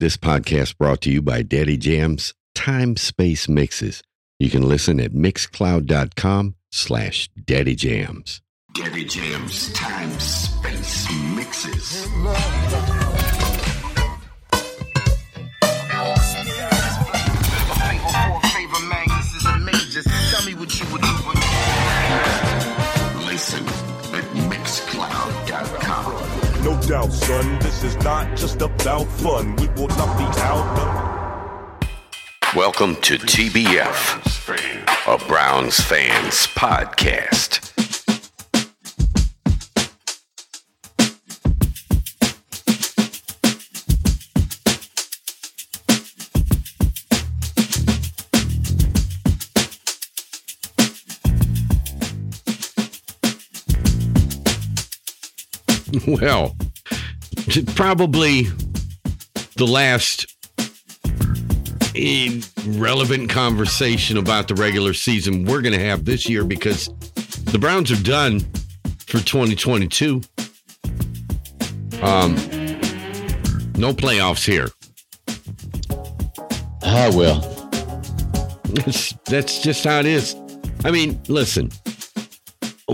This podcast brought to you by Daddy Jam's Time Space Mixes. You can listen at mixcloud.com slash Daddy Jams. Daddy Jam's Time Space Mixes. mixcloud.com. No doubt, son, this is not just about fun. We will not be out. Welcome to TBF, a Browns fans podcast. Well, probably the last relevant conversation about the regular season we're going to have this year because the Browns are done for 2022. Um, no playoffs here. Ah, well, That's, that's just how it is. I mean, listen,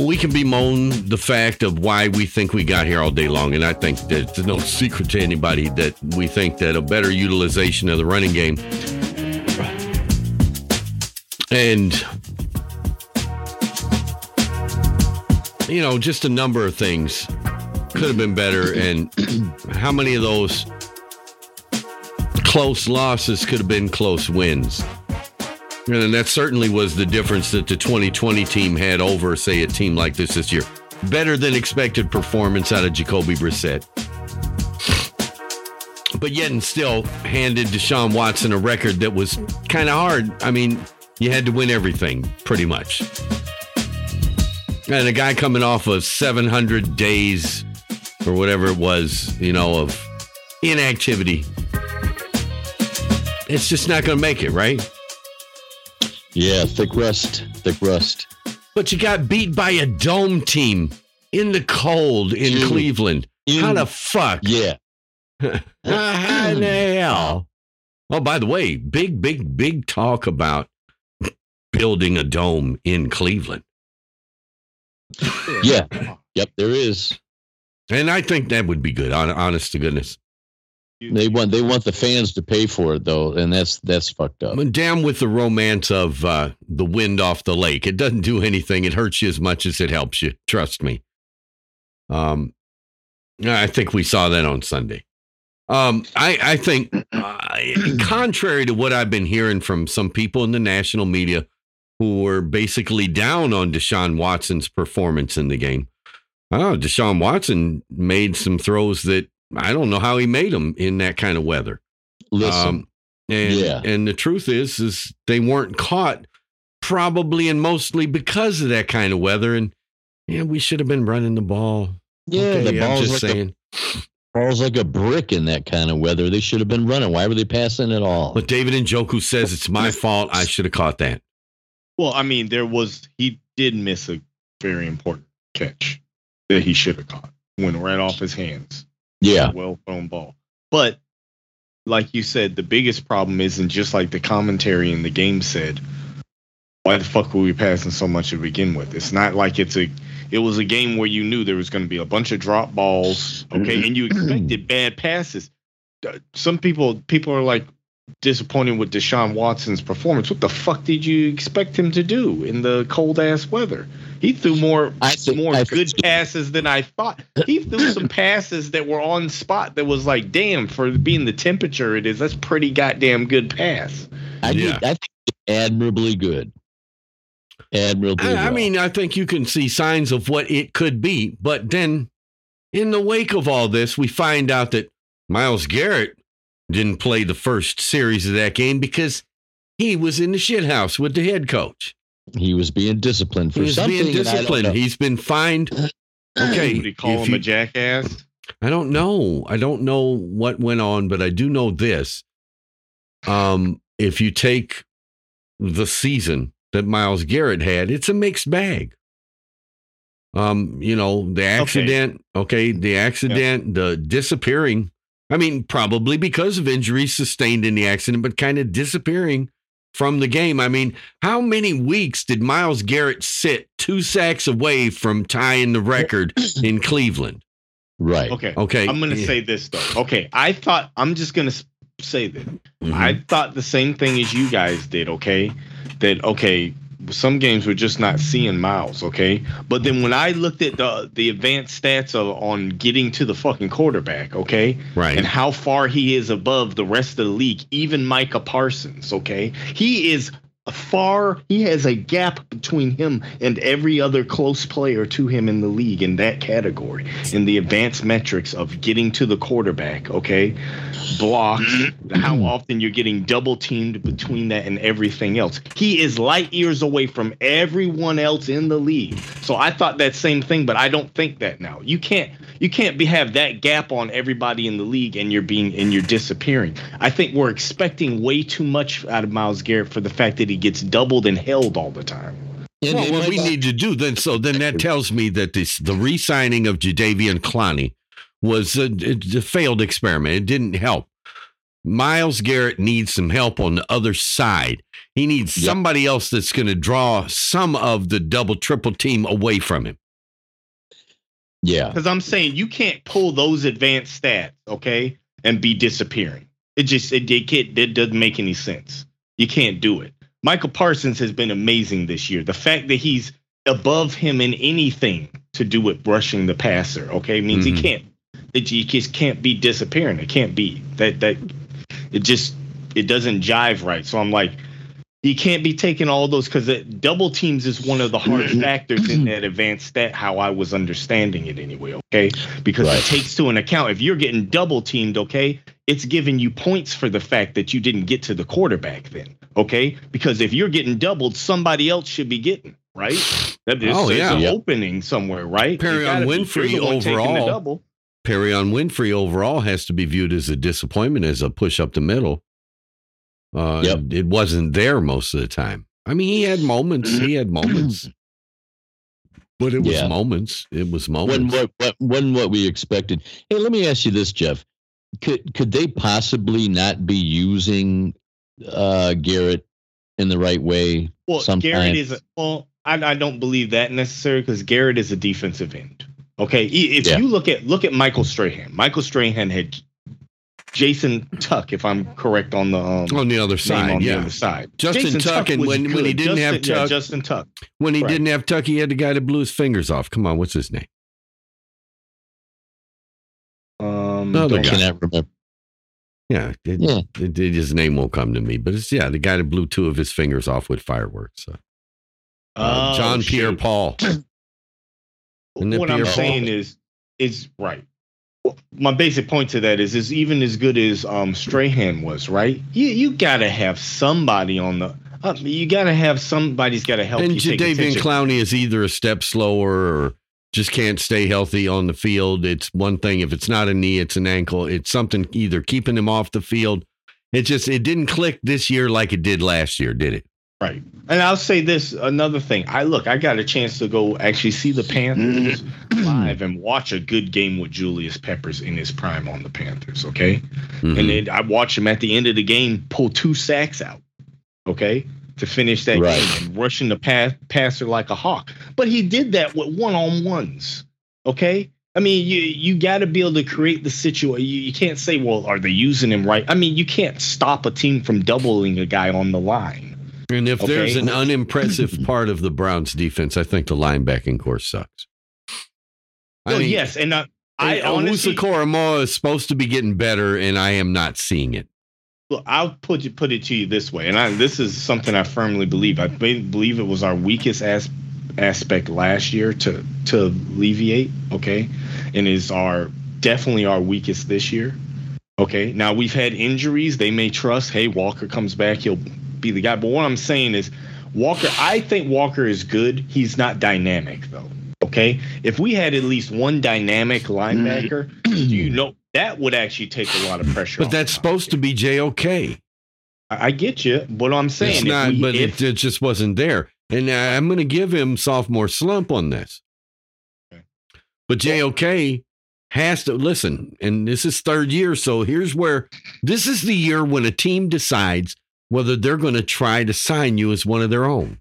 we can bemoan the fact of why we think we got here all day long. And I think that it's no secret to anybody that we think that a better utilization of the running game and, you know, just a number of things could have been better. And how many of those close losses could have been close wins? And that certainly was the difference that the 2020 team had over, say, a team like this this year. Better than expected performance out of Jacoby Brissett. But yet and still handed Deshaun Watson a record that was kind of hard. I mean, you had to win everything, pretty much. And a guy coming off of 700 days or whatever it was, you know, of inactivity. It's just not going to make it, right? Yeah, thick rust, thick rust. But you got beat by a dome team in the cold in Cleveland. you- How the fuck? Yeah, ah, How the hell? Oh, by the way, big, big, big talk about building a dome in Cleveland. yeah, yep. There is. And I think that would be good, honest to goodness. They want they want the fans to pay for it though, and that's that's fucked up. Down with the romance of uh, the wind off the lake. It doesn't do anything. It hurts you as much as it helps you. Trust me. Um, I think we saw that on Sunday. Um, I, I think, uh, contrary to what I've been hearing from some people in the national media who were basically down on Deshaun Watson's performance in the game, oh, Deshaun Watson made some throws that I don't know how he made them in that kind of weather. Listen, Um, and Yeah. and the truth is, is they weren't caught probably and mostly because of that kind of weather. And yeah, we should have been running the ball. yeah, Okay, the I'm ball's just like saying. a ball's like a brick in that kind of weather. They should have been running. Why were they passing at all? But David Njoku says it's my fault. I should have caught that. Well, I mean, there was he did miss a very important catch that he should have caught. Went right off his hands. Yeah, Well thrown ball. But like you said, the biggest problem isn't just like the commentary in the game said. Why the fuck were we passing so much to begin with? It's not like it's a it was a game where you knew there was going to be a bunch of drop balls, okay, and you expected bad passes. Uh, Some people people are like disappointed with Deshaun Watson's performance. What the fuck did you expect him to do in the cold ass weather? He threw more I think- more I good think- passes than I thought. He threw some passes that were on spot that was like, damn, for being the temperature it is, that's pretty goddamn good pass. I, Yeah. think I think admirably good. Admirably. I, I mean, I think you can see signs of what it could be. But then in the wake of all this, we find out that Myles Garrett didn't play the first series of that game because he was in the shithouse with the head coach. He was being disciplined for He was something. being and I don't disciplined. He's been fined. Okay. Would he call if him you- a jackass? I don't know. I don't know what went on, but I do know this. Um, if you take the season that Myles Garrett had, it's a mixed bag. Um, you know, the accident, okay, the accident, the disappearing I mean, probably because of injuries sustained in the accident, but kind of disappearing from the game. I mean, how many weeks did Myles Garrett sit two sacks away from tying the record in Cleveland? Right. Okay. Okay. I'm going to Yeah. say this though. Okay. I thought I'm just going to say that. Mhm. I thought the same thing as you guys did, okay? That okay, some games we're just not seeing Myles, okay? But then when I looked at the the advanced stats of on getting to the fucking quarterback, okay? right. And how far he is above the rest of the league, even Micah Parsons, okay? He is far he has a gap between him and every other close player to him in the league in that category in the advanced metrics of getting to the quarterback okay? Blocks how often you're getting double teamed between that and everything else. He is light years away from everyone else in the league. So i thought that same thing but i don't think that now. You can't you can't be have that gap on everybody in the league and you're being and you're disappearing. I think we're expecting way too much out of myles garrett for the fact that he gets doubled and held all the time And well, they what we need to do then, so then that tells me that this the re-signing of Jadeveon Clowney was a, a failed experiment. It didn't help. Myles Garrett needs some help on the other side. He needs Yep. somebody else that's going to draw some of the double triple team away from him. yeah. Because I'm saying you can't pull those advanced stats, okay, and be disappearing. It just it, it, can't, it doesn't make any sense. You can't do it. Michael Parsons has been amazing this year. The fact that he's above him in anything to do with brushing the passer, okay, means Mhm. he can't. It he just can't be disappearing. It can't be that that. It just it doesn't jive right. So I'm like, he can't be taking all those because double teams is one of the hard factors in that advanced stat. How I was understanding it anyway. Okay, because Right. it takes to an account if you're getting double teamed. Okay, it's giving you points for the fact that you didn't get to the quarterback. Then okay, because if you're getting doubled, somebody else should be getting right. That is Oh, yeah. an Yep. opening somewhere, right? Perrion Winfrey you're the one taking the overall. Perrion Winfrey overall has to be viewed as a disappointment as a push up the middle. Uh, Yep. It wasn't there most of the time. I mean, he had moments. He had moments. But it was Yeah. moments. It was When moments. what, what when what we expected. Hey, let me ask you this, Jeff. Could could they possibly not be using uh Garrett in the right way? Well, sometimes? Garrett is a, well. I, I don't believe that necessarily because Garrett is a defensive end. Okay, if Yeah. you look at look at Michael Strahan, Michael Strahan had Jason Tuck, if I'm correct on the um, on the other side, on the other side. Justin Jason Tuck, and was when- when he didn't have Justin- yeah, Tuck- Justin Tuck. When he Right. didn't have Tuck, he had the guy that blew his fingers off. Come on, what's his name? Um, No, the don't- Cannot remember. Yeah, it, Yeah. it- it- his name won't come to me, but it's yeah, the guy that blew two of his fingers off with fireworks. Uh, uh, Oh, John Pierre. Paul. Isn't it what I'm Pierre saying is is right. My basic point to that is is even as good as um Strahan was, right? You you gotta have somebody on the. Uh, you gotta have somebody's got to help and you take Jadeveon attention. Clowney is either a step slower or just can't stay healthy on the field. It's one thing. If it's not a knee, it's an ankle. It's something either keeping him off the field. It just it didn't click this year like it did last year, did it? Right. And I'll say this another thing. I look, I got a chance to go actually see the Panthers live and watch a good game with Julius Peppers in his prime on the Panthers. Okay. Mhm. And then I watched him at the end of the game pull two sacks out. Okay. To finish that Right. game and rushing the pass, passer like a hawk. But he did that with one on ones. Okay. I mean, you you got to be able to create the situation. You, you can't say, well, are they using him right? I mean, you can't stop a team from doubling a guy on the line. and if there's an unimpressive part of the Browns defense, I think the linebacking core sucks. Oh, yes, and uh, I honestly, Owusu-Koramoah is supposed to be getting better, and I am not seeing it. Look, I'll put it put it to you this way, and I, this is something I firmly believe. I believe it was our weakest as, aspect last year to to alleviate. Okay, and is our definitely our weakest this year. Okay, now we've had injuries. They may trust, hey, Walker comes back, he'll be the guy. But what I'm saying is, Walker. I think Walker is good. He's not dynamic though. Okay, if we had at least one dynamic mm. linebacker, you know that would actually take a lot of pressure. But that's supposed to be JOK. I I get you. What I'm saying It's not, we- but if- it, it just wasn't there. And I'm going to give him sophomore slump on this. Okay. But JOK has to listen, and this is third year. So here's where this is the year when a team decides whether they're going to try to sign you as one of their own.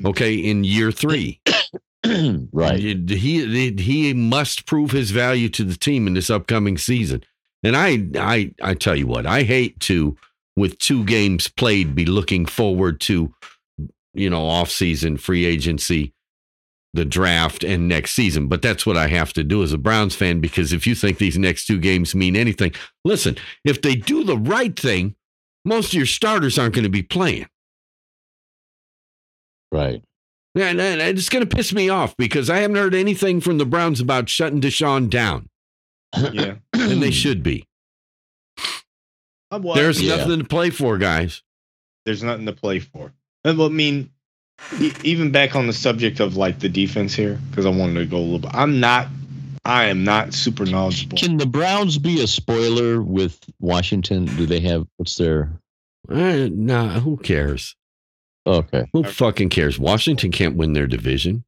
Hmm. Okay, in year three, right. he he he must prove his value to the team in this upcoming season. And I I I tell you what, I hate to with two games played be looking forward to you know off season free agency the draft and next season but that's what i have to do as a browns fan because if you think these next two games mean anything listen if they do the right thing most of your starters aren't going to be playing Right. And, and it's going to piss me off because i haven't heard anything from the browns about shutting deshaun down Yeah. and they should be well, there's Yeah. nothing to play for guys there's nothing to play for. And, well, I mean, e- even back on the subject of like the defense here, because I wanted to go a little bit. I'm not, I am not super knowledgeable. Can the Browns be a spoiler with Washington? Do they have what's their uh, nah who cares okay? who fucking cares washington can't win their division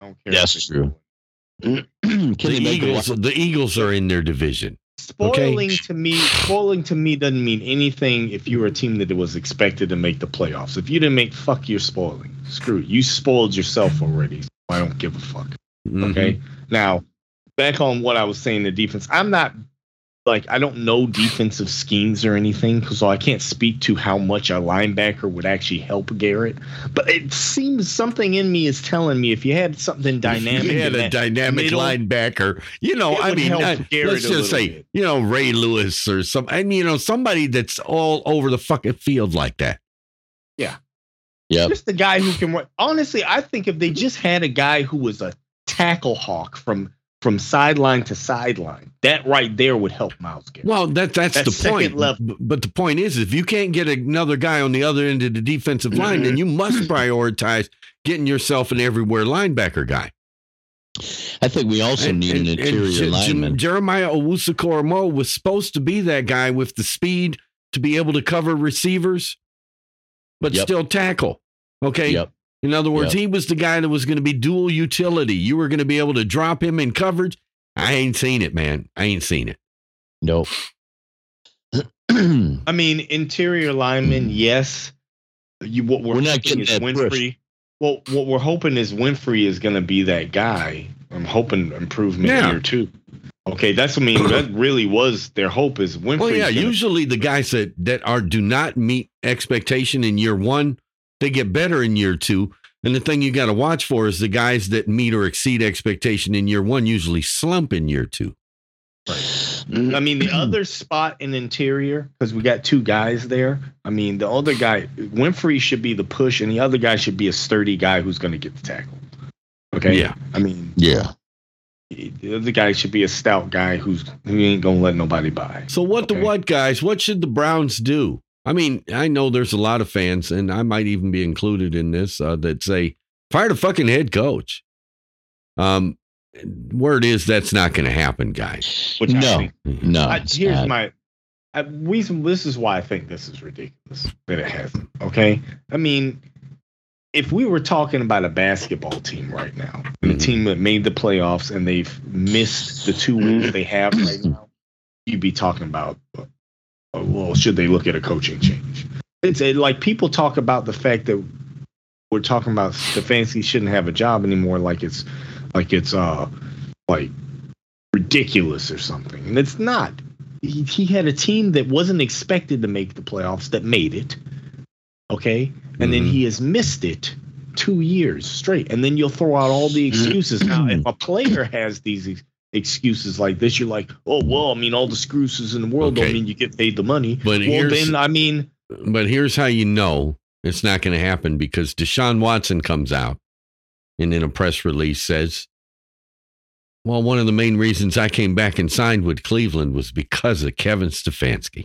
I don't care That's it's true. Can the they make a eagles the eagles are in their division Spoiling to me, spoiling to me doesn't mean anything if you were a team that was expected to make the playoffs. If you didn't make, fuck, you're spoiling. Screw it. You spoiled yourself already. So I don't give a fuck. Mhm. Okay. Now, back on what I was saying, the defense. I'm not like I don't know defensive schemes or anything, so I can't speak to how much a linebacker would actually help Garrett. But it seems something in me is telling me if you had something dynamic, if You had in a that dynamic middle- linebacker. You know, I mean, I- Garrett let's just say, bit. you know, Ray Lewis or some, and you know, somebody that's all over the fucking field like that. Yeah, yeah, just the guy who can. Honestly, I think if they just had a guy who was a tackle hawk from from sideline to sideline, that right there would help Myles Garrett. Well, that that's That the point. level. But the point is, if you can't get another guy on the other end of the defensive mm-hmm. line, then you must prioritize getting yourself an everywhere linebacker guy. I think we also And- need an and- and interior Je- Je- lineman. Jeremiah Owusu-Koramoah was supposed to be that guy with the speed to be able to cover receivers, but Yep. still tackle. Okay. Yep. In other words, Yep. he was the guy that was going to be dual utility. You were going to be able to drop him in coverage. I ain't seen it, man. I ain't seen it. Nope. I mean, interior lineman, mm. yes. You what we're, We're not hoping getting is that Winfrey. push. Well, what we're hoping is Winfrey is going to be that guy. I'm hoping improvement Yeah. here too. Okay, that's what I mean that really was their hope is Winfrey. Well, yeah. Usually the guys that that are do not meet expectation in year one, they get better in year two. And the thing you got to watch for is the guys that meet or exceed expectation in year one usually slump in year two. I mean, the other spot in interior, because we got two guys there. I mean, the other guy, Winfrey should be the push, and the other guy should be a sturdy guy who's going to get the tackle. Okay. Yeah. I mean, yeah. the other guy should be a stout guy who's who ain't going to let nobody by. So what the what, guys? What should the Browns do? I mean, I know there's a lot of fans, and I might even be included in this uh, that say fire the fucking head coach. Um, word is that's not going to happen, guys. Which I No. think, No. I, here's not. my I, reason. This is why I think this is ridiculous that it hasn't. Okay. I mean, if we were talking about a basketball team right now, and Mhm. a team that made the playoffs and they've missed the two wins they have right now, you'd be talking about, well, should they look at a coaching change? It's uh, like people talk about the fact that we're talking about Stefanski shouldn't have a job anymore, like it's like it's uh like ridiculous or something, and it's not. He, he had a team that wasn't expected to make the playoffs that made it. Okay, and then Mhm. he has missed it two years straight, and then you'll throw out all the excuses. now, if a player has these excuses like this, you're like, oh well, I mean, all the excuses in the world Okay. don't mean you get paid the money. But well, here's- then I mean, But here's how you know it's not going to happen because Deshaun Watson comes out and in a press release says, well, one of the main reasons I came back and signed with Cleveland was because of Kevin Stefanski.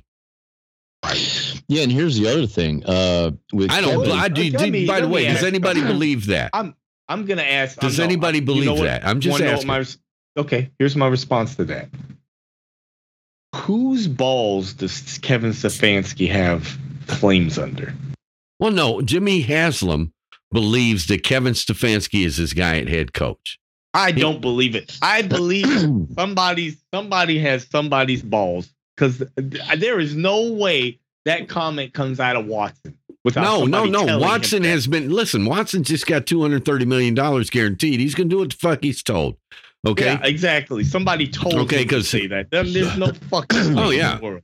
Yeah, and here's the other thing. Uh, with I don't. Kevin- I do. Let me- by the me way, does anybody believe that? I'm I'm gonna ask. Does I'm- no, anybody you know believe what? that? I'm just Wanna what asking. my res- okay, here's my response to that. Whose balls does Kevin Stefanski have flames under? Well, no, Jimmy Haslam believes that Kevin Stefanski is his guy at head coach. I don't believe it. I believe somebody somebody has somebody's balls because there is no way that comment comes out of Watson. Without No, no, no. Watson has been. Listen, Watson just got two hundred thirty million dollars guaranteed. He's going to do what the fuck he's told. Okay. Yeah, exactly. Somebody told Okay, him to 'cause- say that. There's no fucking. Oh, way in yeah. the world.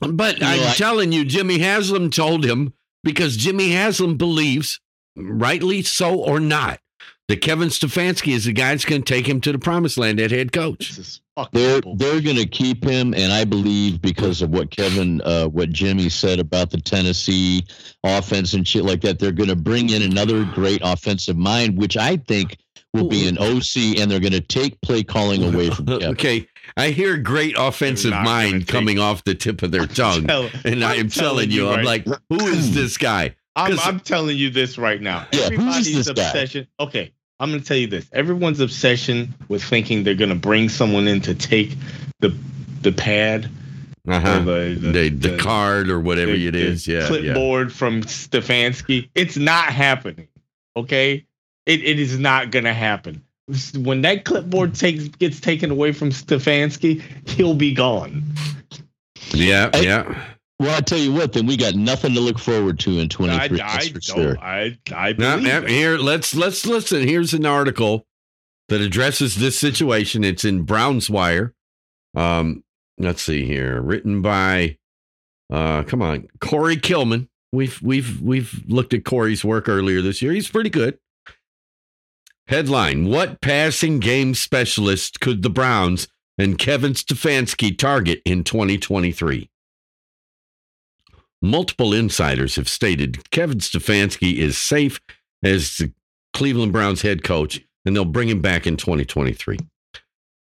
But You know, I'm I- telling you, Jimmy Haslam told him because Jimmy Haslam believes, rightly so or not, that Kevin Stefanski is the guy that's going to take him to the promised land at head coach. This is fucking. They're bull- they're going to keep him, and I believe because of what Kevin, uh, what Jimmy said about the Tennessee offense and shit like that, they're going to bring in another great offensive mind, which I think will be an OC, and they're going to take play calling away from Kevin. okay. I hear great offensive not gonna mind take- coming off the tip of their tongue. Tell- And I I'm am telling you, I'm like, who is this guy? I'm, 'cause- I'm telling you this right now. Yeah, who's Everybody's this guy? Okay, I'm going to tell you this. Everyone's obsession with thinking they're going to bring someone in to take the the pad Uh-huh. the the, The, the card or whatever the- it the is. Yeah. yeah. clipboard from Stefanski. It's not happening. Okay, it, it is not going to happen. When that clipboard takes gets taken away from Stefanski, he'll be gone. Yeah. I- Yeah. Well, I tell you what, then we got nothing to look forward to in 23. that's I don't. sure. I I Now, believe now, here, let's let's listen. Here's an article that addresses this situation. It's in Brown's Wire. Um, let's see here, written by, uh, come on, Corey Kilman. We've we've we've looked at Corey's work earlier this year. He's pretty good. Headline: What passing game specialist could the Browns and Kevin Stefanski target in 2023? Multiple insiders have stated Kevin Stefanski is safe as the Cleveland Browns head coach, and they'll bring him back in 2023.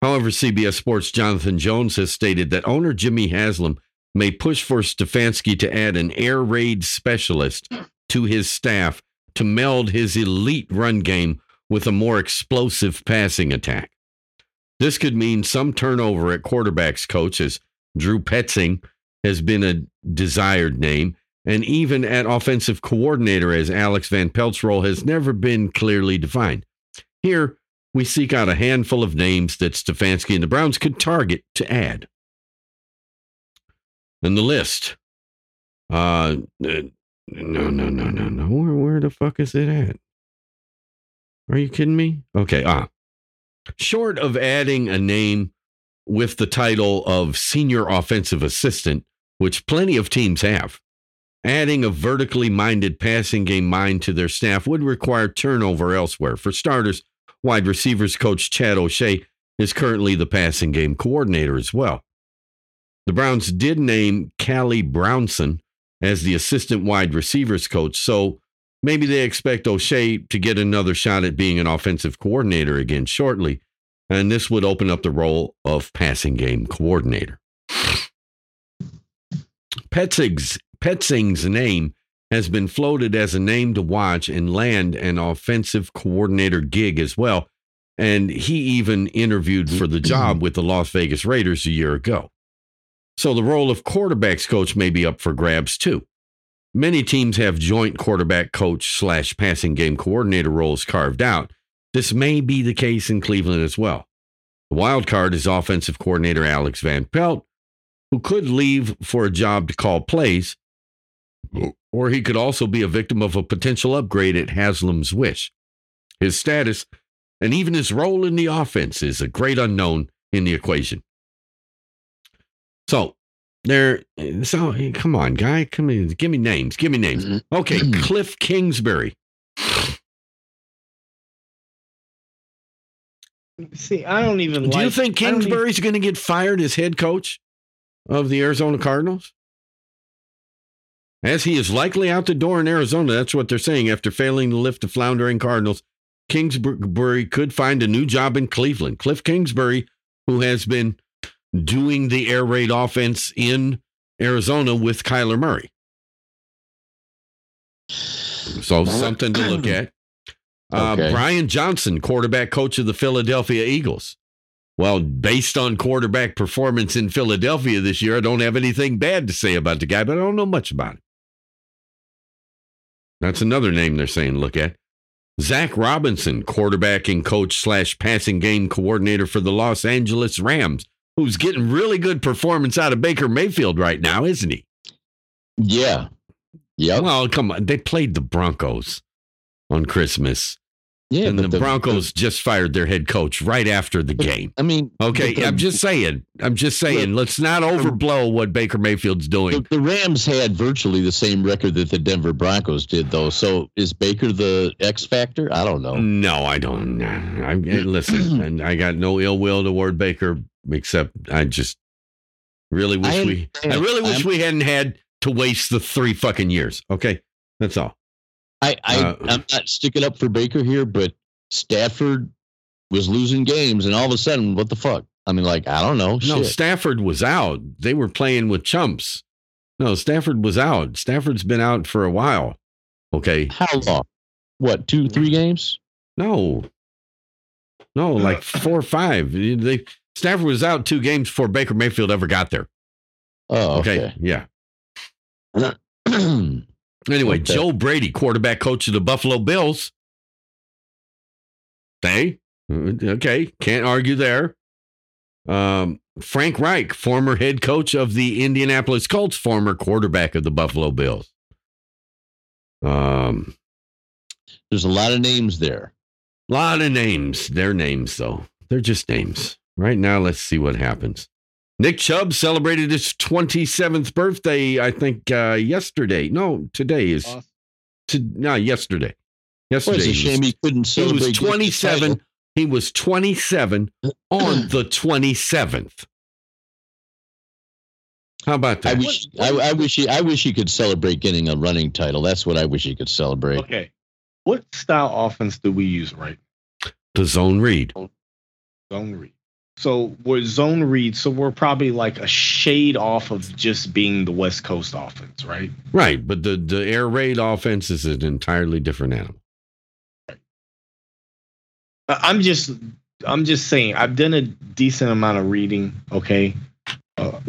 However, CBS Sports' Jonathan Jones has stated that owner Jimmy Haslam may push for Stefanski to add an air raid specialist to his staff to meld his elite run game with a more explosive passing attack. This could mean some turnover at quarterbacks coach as Drew Petzing has been a desired name, and even at offensive coordinator as Alex Van Pelt's role has never been clearly defined. Here, we seek out a handful of names that Stefanski and the Browns could target to add. And the list. Uh, uh, no, no, no, no, no. Where, where the fuck is it at? Are you kidding me? Okay, ah. Short of adding a name with the title of senior offensive assistant, which plenty of teams have, adding a vertically minded passing game mind to their staff would require turnover elsewhere. For starters, wide receivers coach Chad O'Shea is currently the passing game coordinator as well. The Browns did name Callie Brownson as the assistant wide receivers coach, so maybe they expect O'Shea to get another shot at being an offensive coordinator again shortly, and this would open up the role of passing game coordinator. Petzing's, Petzing's name has been floated as a name to watch and land an offensive coordinator gig as well. And he even interviewed for the job with the Las Vegas Raiders a year ago. So the role of quarterbacks coach may be up for grabs too. Many teams have joint quarterback coach slash passing game coordinator roles carved out. This may be the case in Cleveland as well. The wild card is offensive coordinator Alex Van Pelt, who could leave for a job to call plays, or he could also be a victim of a potential upgrade at Haslam's wish. His status and even his role in the offense is a great unknown in the equation. So, there. So, come on, guy, come in, give me names, give me names. Mm-hmm. Okay, Cliff Kingsbury. See, I don't even. Do like, you think I don't even- Kingsbury's going to get fired as head coach of the Arizona Cardinals? As he is likely out the door in Arizona, that's what they're saying. After failing to lift the floundering Cardinals, Kingsbury could find a new job in Cleveland. Cliff Kingsbury, who has been doing the air raid offense in Arizona with Kyler Murray. So something to look at. Uh, Okay. Brian Johnson, quarterback coach of the Philadelphia Eagles. Well, based on quarterback performance in Philadelphia this year, I don't have anything bad to say about the guy, but I don't know much about him. That's another name they're saying look at. Zach Robinson, quarterbacking coach slash passing game coordinator for the Los Angeles Rams, who's getting really good performance out of Baker Mayfield right now, isn't he? Yeah. Yep. Well, come on. They played the Broncos on Christmas, yeah. and but the, Broncos just fired their head coach right after the game. I mean, Okay, the- I'm just saying. I'm just saying. Let's not um, overblow what Baker Mayfield's doing. The, the Rams had virtually the same record that the Denver Broncos did, though. So is Baker the X factor? I don't know. No, I don't. I, listen, and I got no ill will toward Baker, except I just really wish I we. I really wish I'm- we hadn't had to waste the three fucking years. Okay, that's all. I, I Uh, I'm not sticking up for Baker here, but Stafford was losing games, and all of a sudden, what the fuck? I mean, like I don't know. No, Shit. Stafford was out. They were playing with chumps. No, Stafford was out. Stafford's been out for a while. Okay. How long? What? Two, three games? No. No, like four or five. They Stafford was out two games before Baker Mayfield ever got there. Oh, Okay. okay. Yeah. Anyway, Okay. Joe Brady, quarterback coach of the Buffalo Bills. They okay, can't argue there. Um, Frank Reich, former head coach of the Indianapolis Colts, former quarterback of the Buffalo Bills. Um, There's a lot of names there. A lot of names. They're names though. They're just names. Right now, let's see what happens. Nick Chubb celebrated his 27th birthday, I think, uh, yesterday. No, today is to no, yesterday. Well, Yesterday. it's a shame he couldn't celebrate. he was 27. He was 27 on the 27th. How about that? I that? wish, I, I wish he, I wish he could celebrate getting a running title. That's what I wish he could celebrate. Okay. What style offense do we use right? the zone read. Zone read. So we're zone read, so we're probably like a shade off of just being the West Coast offense, right? Right, but the, the air raid offense is an entirely different animal. I- I'm just I'm just saying I've done a decent amount of reading, okay? Uh,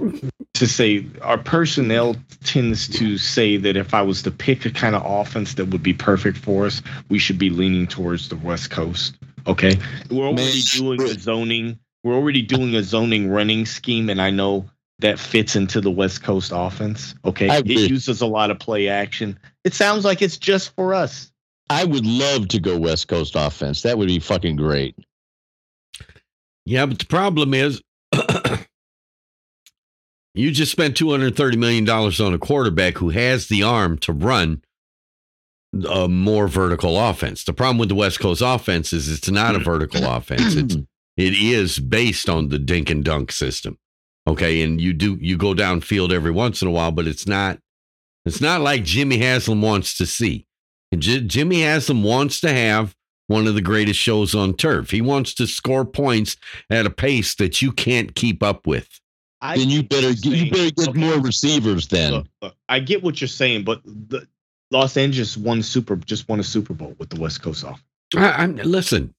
to say our personnel tends to say that if I was to pick a kind of offense that would be perfect for us, we should be leaning towards the West Coast. Okay. We're already doing the zoning, we're already doing a zoning running scheme, and I know that fits into the West Coast offense. Okay. I It agree. uses a lot of play action. It sounds like it's just for us. I would love to go West Coast offense. That would be fucking great. Yeah, but the problem is you just spent $230 million on a quarterback who has the arm to run a more vertical offense. The problem with the West Coast offense is it's not a vertical offense. It's it is based on the dink and dunk system. Okay, and you do you go downfield every once in a while, but it's not it's not like Jimmy Haslam wants to see. J- Jimmy Haslam wants to have one of the greatest shows on turf. He wants to score points at a pace that you can't keep up with. I then you better you're get, you better get Okay. more receivers then. Look, look, I get what you're saying, but the Los Angeles won Super just won a Super Bowl with the West Coast off. I, I'm listen.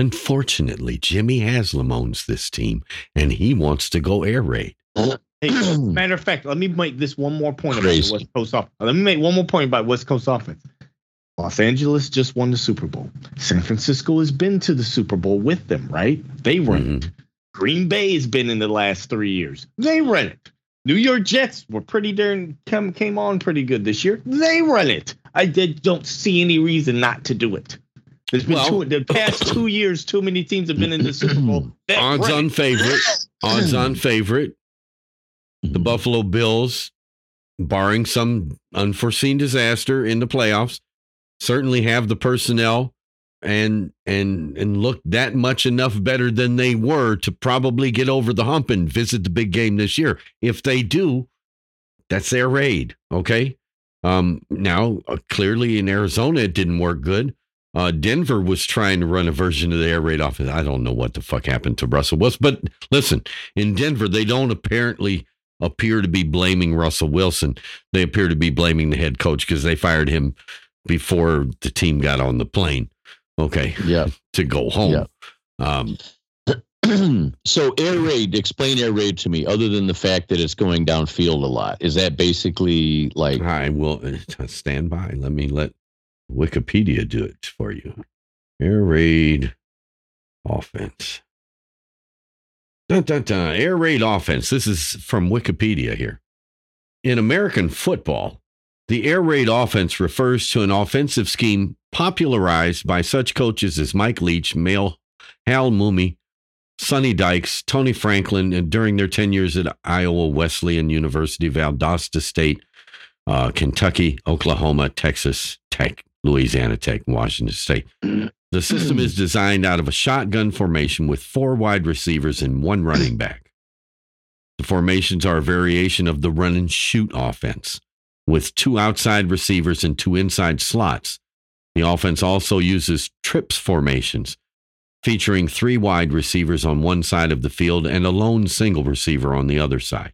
Unfortunately, Jimmy Haslam owns this team, and he wants to go air raid. Hey, matter of fact, let me make this one more point about Crazy. the West Coast offense. Let me make one more point about West Coast offense. Los Angeles just won the Super Bowl. San Francisco has been to the Super Bowl with them, right? They run it. Mm-hmm. Green Bay has been in the last three years. They run it. New York Jets were pretty darn come came on pretty good this year. They run it. I did, don't see any reason not to do it. There's been Well- two, the past two years, too many teams have been in the Super Bowl. They Odds run on favorite. Odds on favorite. The Buffalo Bills, barring some unforeseen disaster in the playoffs, certainly have the personnel and and and look that much enough better than they were to probably get over the hump and visit the big game this year. If they do, that's their raid. Okay. Um, now uh, clearly in Arizona it didn't work good. Uh, Denver was trying to run a version of the air raid offense. I don't know what the fuck happened to Russell Wilson, but listen, in Denver they don't apparently appear to be blaming Russell Wilson. They appear to be blaming the head coach because they fired him before the team got on the plane. Okay, Yeah. to go home. Yeah. Um, so air raid, explain air raid to me, other than the fact that it's going downfield a lot. Is that basically like I will uh, stand by. Let me let Wikipedia do it for you. Air raid offense. Dun, dun, dun. Air raid offense. This is from Wikipedia here. In American football, the air raid offense refers to an offensive scheme popularized by such coaches as Mike Leach, Male, Hal Mumme, Sonny Dykes, Tony Franklin, and during their tenures at Iowa Wesleyan University, Valdosta State, uh, Kentucky, Oklahoma, Texas Tech, Louisiana Tech, Washington State. The system is designed out of a shotgun formation with four wide receivers and one running back. The formations are a variation of the run and shoot offense with two outside receivers and two inside slots. The offense also uses trips formations, featuring three wide receivers on one side of the field and a lone single receiver on the other side.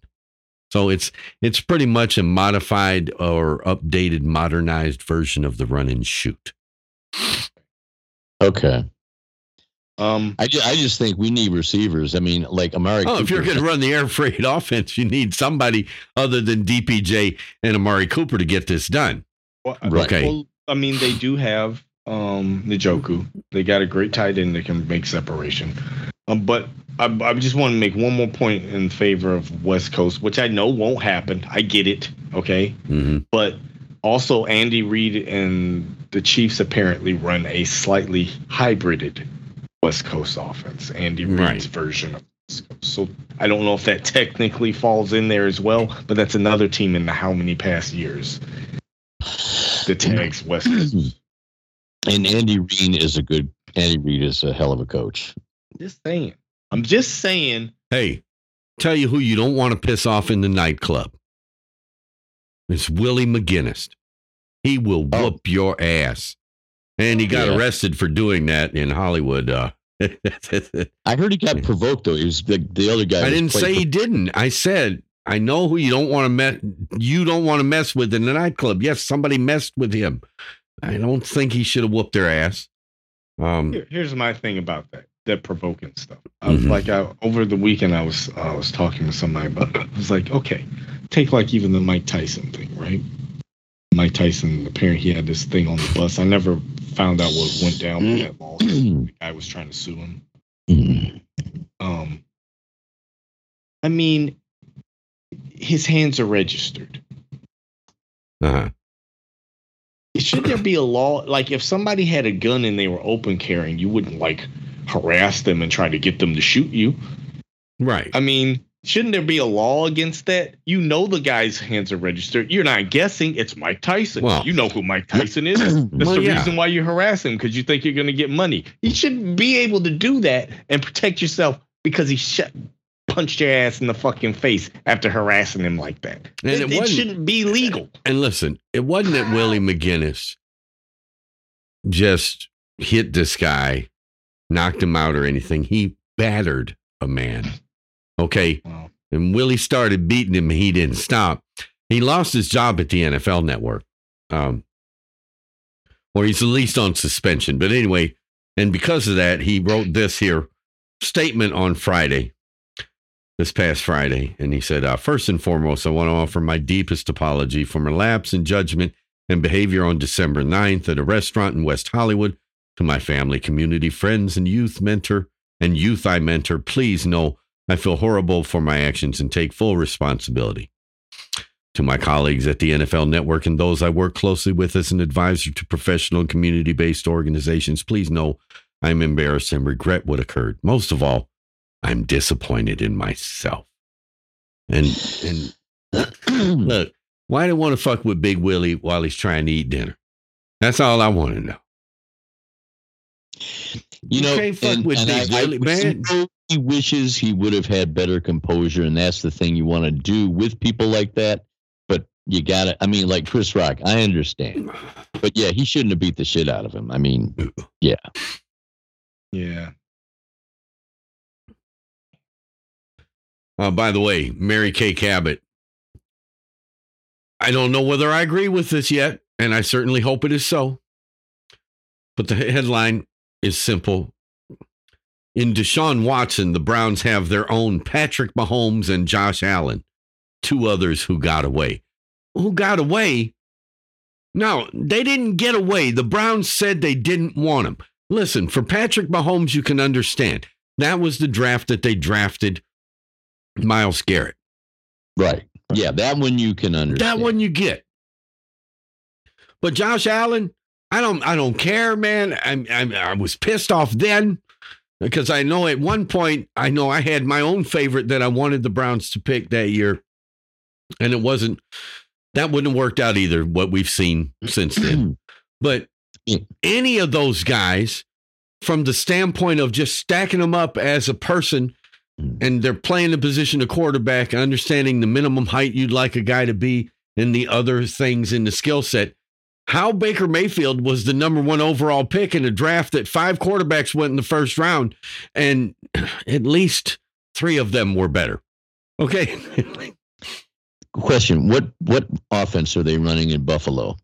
So it's it's pretty much a modified or updated, modernized version of the run and shoot. Okay. Um, I just, I just think we need receivers. I mean, like Amari. Oh, if you're going to run the air freight offense, you need somebody other than DPJ and Amari Cooper to get this done. well, Right. Okay. well, I mean, they do have um Njoku. They got a great tight end that can make separation. Um, but I, I just want to make one more point in favor of West Coast, which I know won't happen. I get it, okay. hmm But also, Andy Reid and the Chiefs apparently run a slightly hybrided West Coast offense. Andy Reid's Right. version of West Coast. So I don't know if that technically falls in there as well, but that's another team in the how many past years that tags West Coast. and Andy Reid is a good. Andy Reid is a hell of a coach. Just saying. I'm just saying. Hey, tell you who you don't want to piss off in the nightclub. It's Willie McGinest. He will Oh. whoop your ass. And he got Yeah. arrested for doing that in Hollywood. Uh, I I heard he got provoked though. He was the, the other guy. I didn't quite say he didn't. I said, I know who you don't want to mess you don't want to mess with in the nightclub. Yes, somebody messed with him. I don't think he should have whooped their ass. Um, Here- here's my thing about that that provoking stuff. I was Mhm. like, I, over the weekend, I was I was talking to somebody about. It. I was like, okay, take like even the Mike Tyson thing, right? Mike Tyson, apparently he had this thing on the bus. I never found out what went down with that lawsuit. The guy was trying to sue him. Mm. Um, I mean, his hands are registered. uh-huh. Should there be a law like if somebody had a gun and they were open carrying, you wouldn't like harass them and try to get them to shoot you. Right. I mean, shouldn't there be a law against that? You know the guy's hands are registered. You're not guessing. It's Mike Tyson. Well- you know who Mike Tyson is. That's Well, the yeah. reason why you harass him because you think you're going to get money. You should be able to do that and protect yourself because he shut, punched your ass in the fucking face after harassing him like that. And it, it it shouldn't be legal. And listen, it wasn't that Willie McGinest just hit this guy, knocked him out, or anything. He battered a man. Okay. Wow. And Willie started beating him. He didn't stop. He lost his job at the NFL network. Um, or he's at least on suspension. But anyway, and because of that, he wrote this here statement on Friday, this past Friday. And he said, uh, First and foremost, I want to offer my deepest apology for my lapse in judgment and behavior on December 9th at a restaurant in West Hollywood. To my family, community, friends, and youth mentor and youth I mentor, please know I feel horrible for my actions and take full responsibility. To my colleagues at the NFL Network and those I work closely with as an advisor to professional and community based organizations, please know I'm embarrassed and regret what occurred. Most of all, I'm disappointed in myself. And and look, why do you want to fuck with Big Willie while he's trying to eat dinner? That's all I want to know. You know, can't fuck with Big Willie, man. He wishes he would have had better composure, and that's the thing you want to do with people like that. But you got to, I mean, like Chris Rock, I understand. But yeah, he shouldn't have beat the shit out of him. I mean, yeah, Yeah. Uh, by the way, Mary Kay Cabot. I don't know whether I agree with this yet, and I certainly hope it is so. But the headline is simple. In Deshaun Watson, the Browns have their own Patrick Mahomes and Josh Allen, two others who got away. Who got away? No, they didn't get away. The Browns said they didn't want him. Listen, for Patrick Mahomes, you can understand. That was the draft that they drafted Myles Garrett. Right. Yeah, that one you can understand. That one you get. But Josh Allen, I don't, I don't care, man. I, I, I was pissed off then because I know at one point I know I had my own favorite that I wanted the Browns to pick that year, and it wasn't. That wouldn't have worked out either. What we've seen since then, but any of those guys, from the standpoint of just stacking them up as a person, mm. and they're playing the position of quarterback, understanding the minimum height you'd like a guy to be, and the other things in the skill set. How Baker Mayfield was the number one overall pick in a draft that five quarterbacks went in the first round, and at least three of them were better. Okay. Question: What what offense are they running in Buffalo?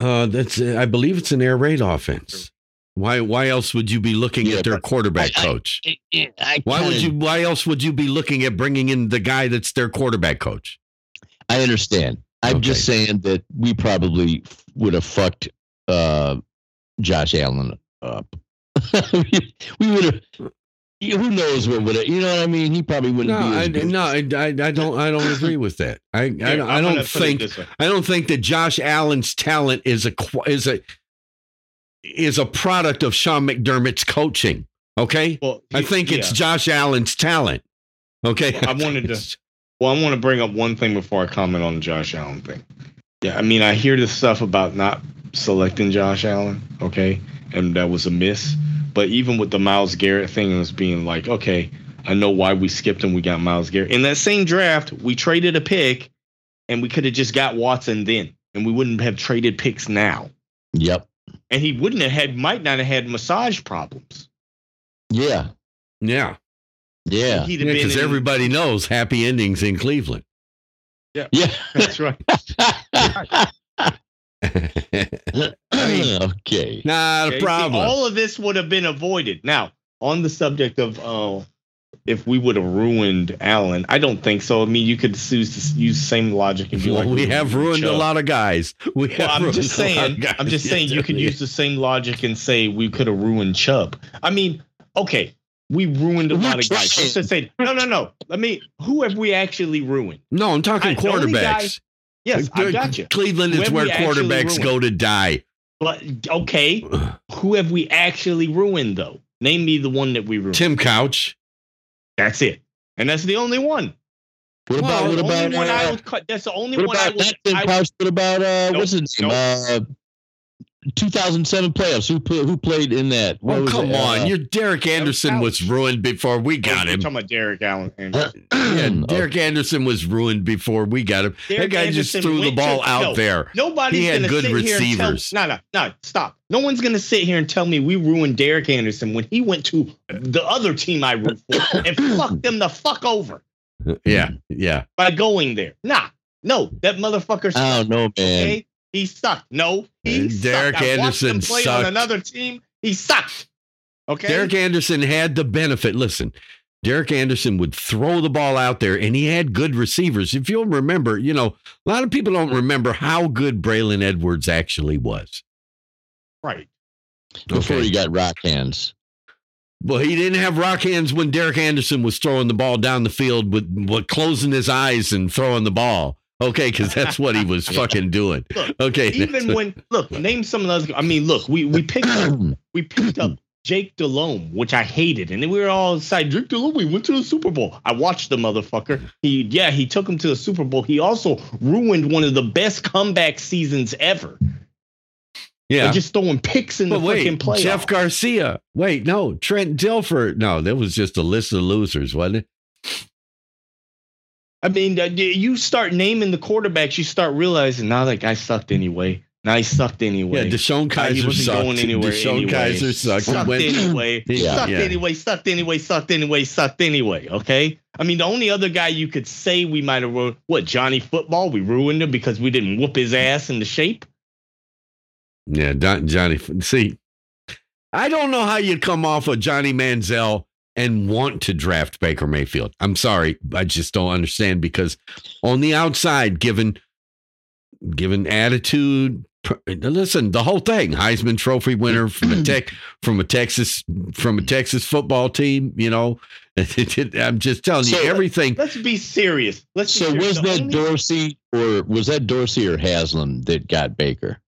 Uh, that's I believe it's an air raid offense. Why why else would you be looking Yeah, at their quarterback I- I- coach? I Why would you why else would you be looking at bringing in the guy that's their quarterback coach? I understand. I'm Okay. just saying that we probably would have fucked uh, Josh Allen up. we we would have. Who knows what would have? You know what I mean? He probably wouldn't No, be. I, good. no, I, I, I don't I don't agree with that. I I, don't- I don't think. I don't think that Josh Allen's talent is a is a is a product of Sean McDermott's coaching. Okay, Well, I he- think it's. Josh Allen's talent. Okay, Well, I wanted to- Well, I want to bring up one thing before I comment on the Josh Allen thing. Yeah, I mean, I hear this stuff about not selecting Josh Allen, okay, and that was a miss. But even with the Myles Garrett thing, it was being like, okay, I know why we skipped him. We got Myles Garrett in that same draft. We traded a pick, and we could have just got Watson then, and we wouldn't have traded picks now. Yep. And he wouldn't have had, might not have had massage problems. Yeah. yeah, Yeah. He'd have because in- everybody knows happy endings in Cleveland. Yeah. yeah, That's right. okay. Not Okay, a see, problem. all of this would have been avoided. Now, on the subject of uh, if we would have ruined Allen, I don't think so. I mean, you could use use the same logic and be Well, like, we have ruined a lot of guys. We have Well, I'm ruined just a lot of saying. guys. I'm just saying you could use the same logic and say we could have ruined Chubb. I mean, okay, we ruined a We're lot of guys. trying. Let's just say no, no, no. Let me. Who have we actually ruined? No, I'm talking I- the only guy- quarterbacks. Yes, I got you. Cleveland is where quarterbacks go to die. But okay, who have we actually ruined though? Name me the one that we ruined. Tim Couch. That's it, and that's the only one. What about what about only I uh, would cut. That's the only what one I about would. Tim I- Couch? What about uh Nope, what's his name? Uh 2007 playoffs. Who put, who played in that? What Oh, come it? on. Uh, Your Derek Anderson Couch. was ruined before we got You're him. talking about Derek Allen. And uh, Yeah, oh, Derek Anderson was ruined before we got him. Derek that guy just threw the ball to- out no, there. Nobody's He had gonna good sit here and tell- receivers. No, no, no. Stop. No one's gonna sit here and tell me we ruined Derek Anderson when he went to the other team I root for and fucked them the fuck over Yeah, yeah. by going there. Nah, no, that motherfucker. I Sucked, don't know, man. okay, he sucked. No, he sucked. Derek I him Anderson play sucked. on another team. He sucked. Okay. Derek Anderson had the benefit. Listen, Derek Anderson would throw the ball out there and he had good receivers. If you'll remember, you know, a lot of people don't remember how good Braylon Edwards actually was. right. Before Okay. he got rock hands. Well, he didn't have rock hands when Derek Anderson was throwing the ball down the field with, with closing his eyes and throwing the ball. Okay, because that's what he was fucking doing. Look, Okay. Even when look, name some of those. I mean, look, we we picked up we picked up Jake Delhomme, which I hated, and then we were all excited. Jake Delhomme, we went to the Super Bowl. I watched the motherfucker. He, yeah, he took him to the Super Bowl. He also ruined one of the best comeback seasons ever. yeah. By just throwing picks in But the wait, freaking playoffs. Jeff Garcia. Wait, no, Trent Dilfer. No, that was just a list of losers, wasn't it? I mean, uh, you start naming the quarterbacks, you start realizing now that guy sucked anyway. Now he sucked anyway. Yeah, DeShone Kizer wasn't sucked. going anywhere. DeShone anyway. Kizer sucked. Sucked Went- anyway. Yeah, sucked yeah. anyway. Sucked anyway. Sucked anyway. Sucked anyway. Okay. I mean, the only other guy you could say we might have ruined, what Johnny Football? We ruined him because we didn't whoop his ass into shape. Yeah, Don, Johnny. See, I don't know how you come off of Johnny Manziel and want to draft Baker Mayfield. I'm sorry, I just don't understand because on the outside, given given attitude, listen, the whole thing, Heisman Trophy winner from a tech from a Texas from a Texas football team. You know, I'm just telling you So- everything. Let's be serious. Let's. Be So serious. was that Dorsey or was that Dorsey or Haslam that got Baker?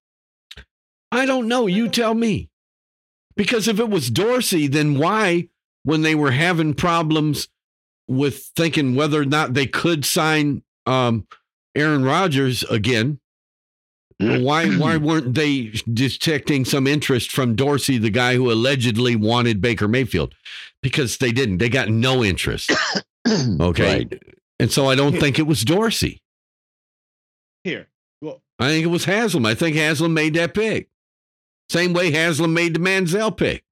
I don't know. You tell me. Because if it was Dorsey, then why, when they were having problems with thinking whether or not they could sign um, Aaron Rodgers again, why why weren't they detecting some interest from Dorsey, the guy who allegedly wanted Baker Mayfield? Because they didn't. They got no interest. Okay. Right. And so I don't think it was Dorsey. here. Well, I think it was Haslam. I think Haslam made that pick. Same way Haslam made the Manziel pick.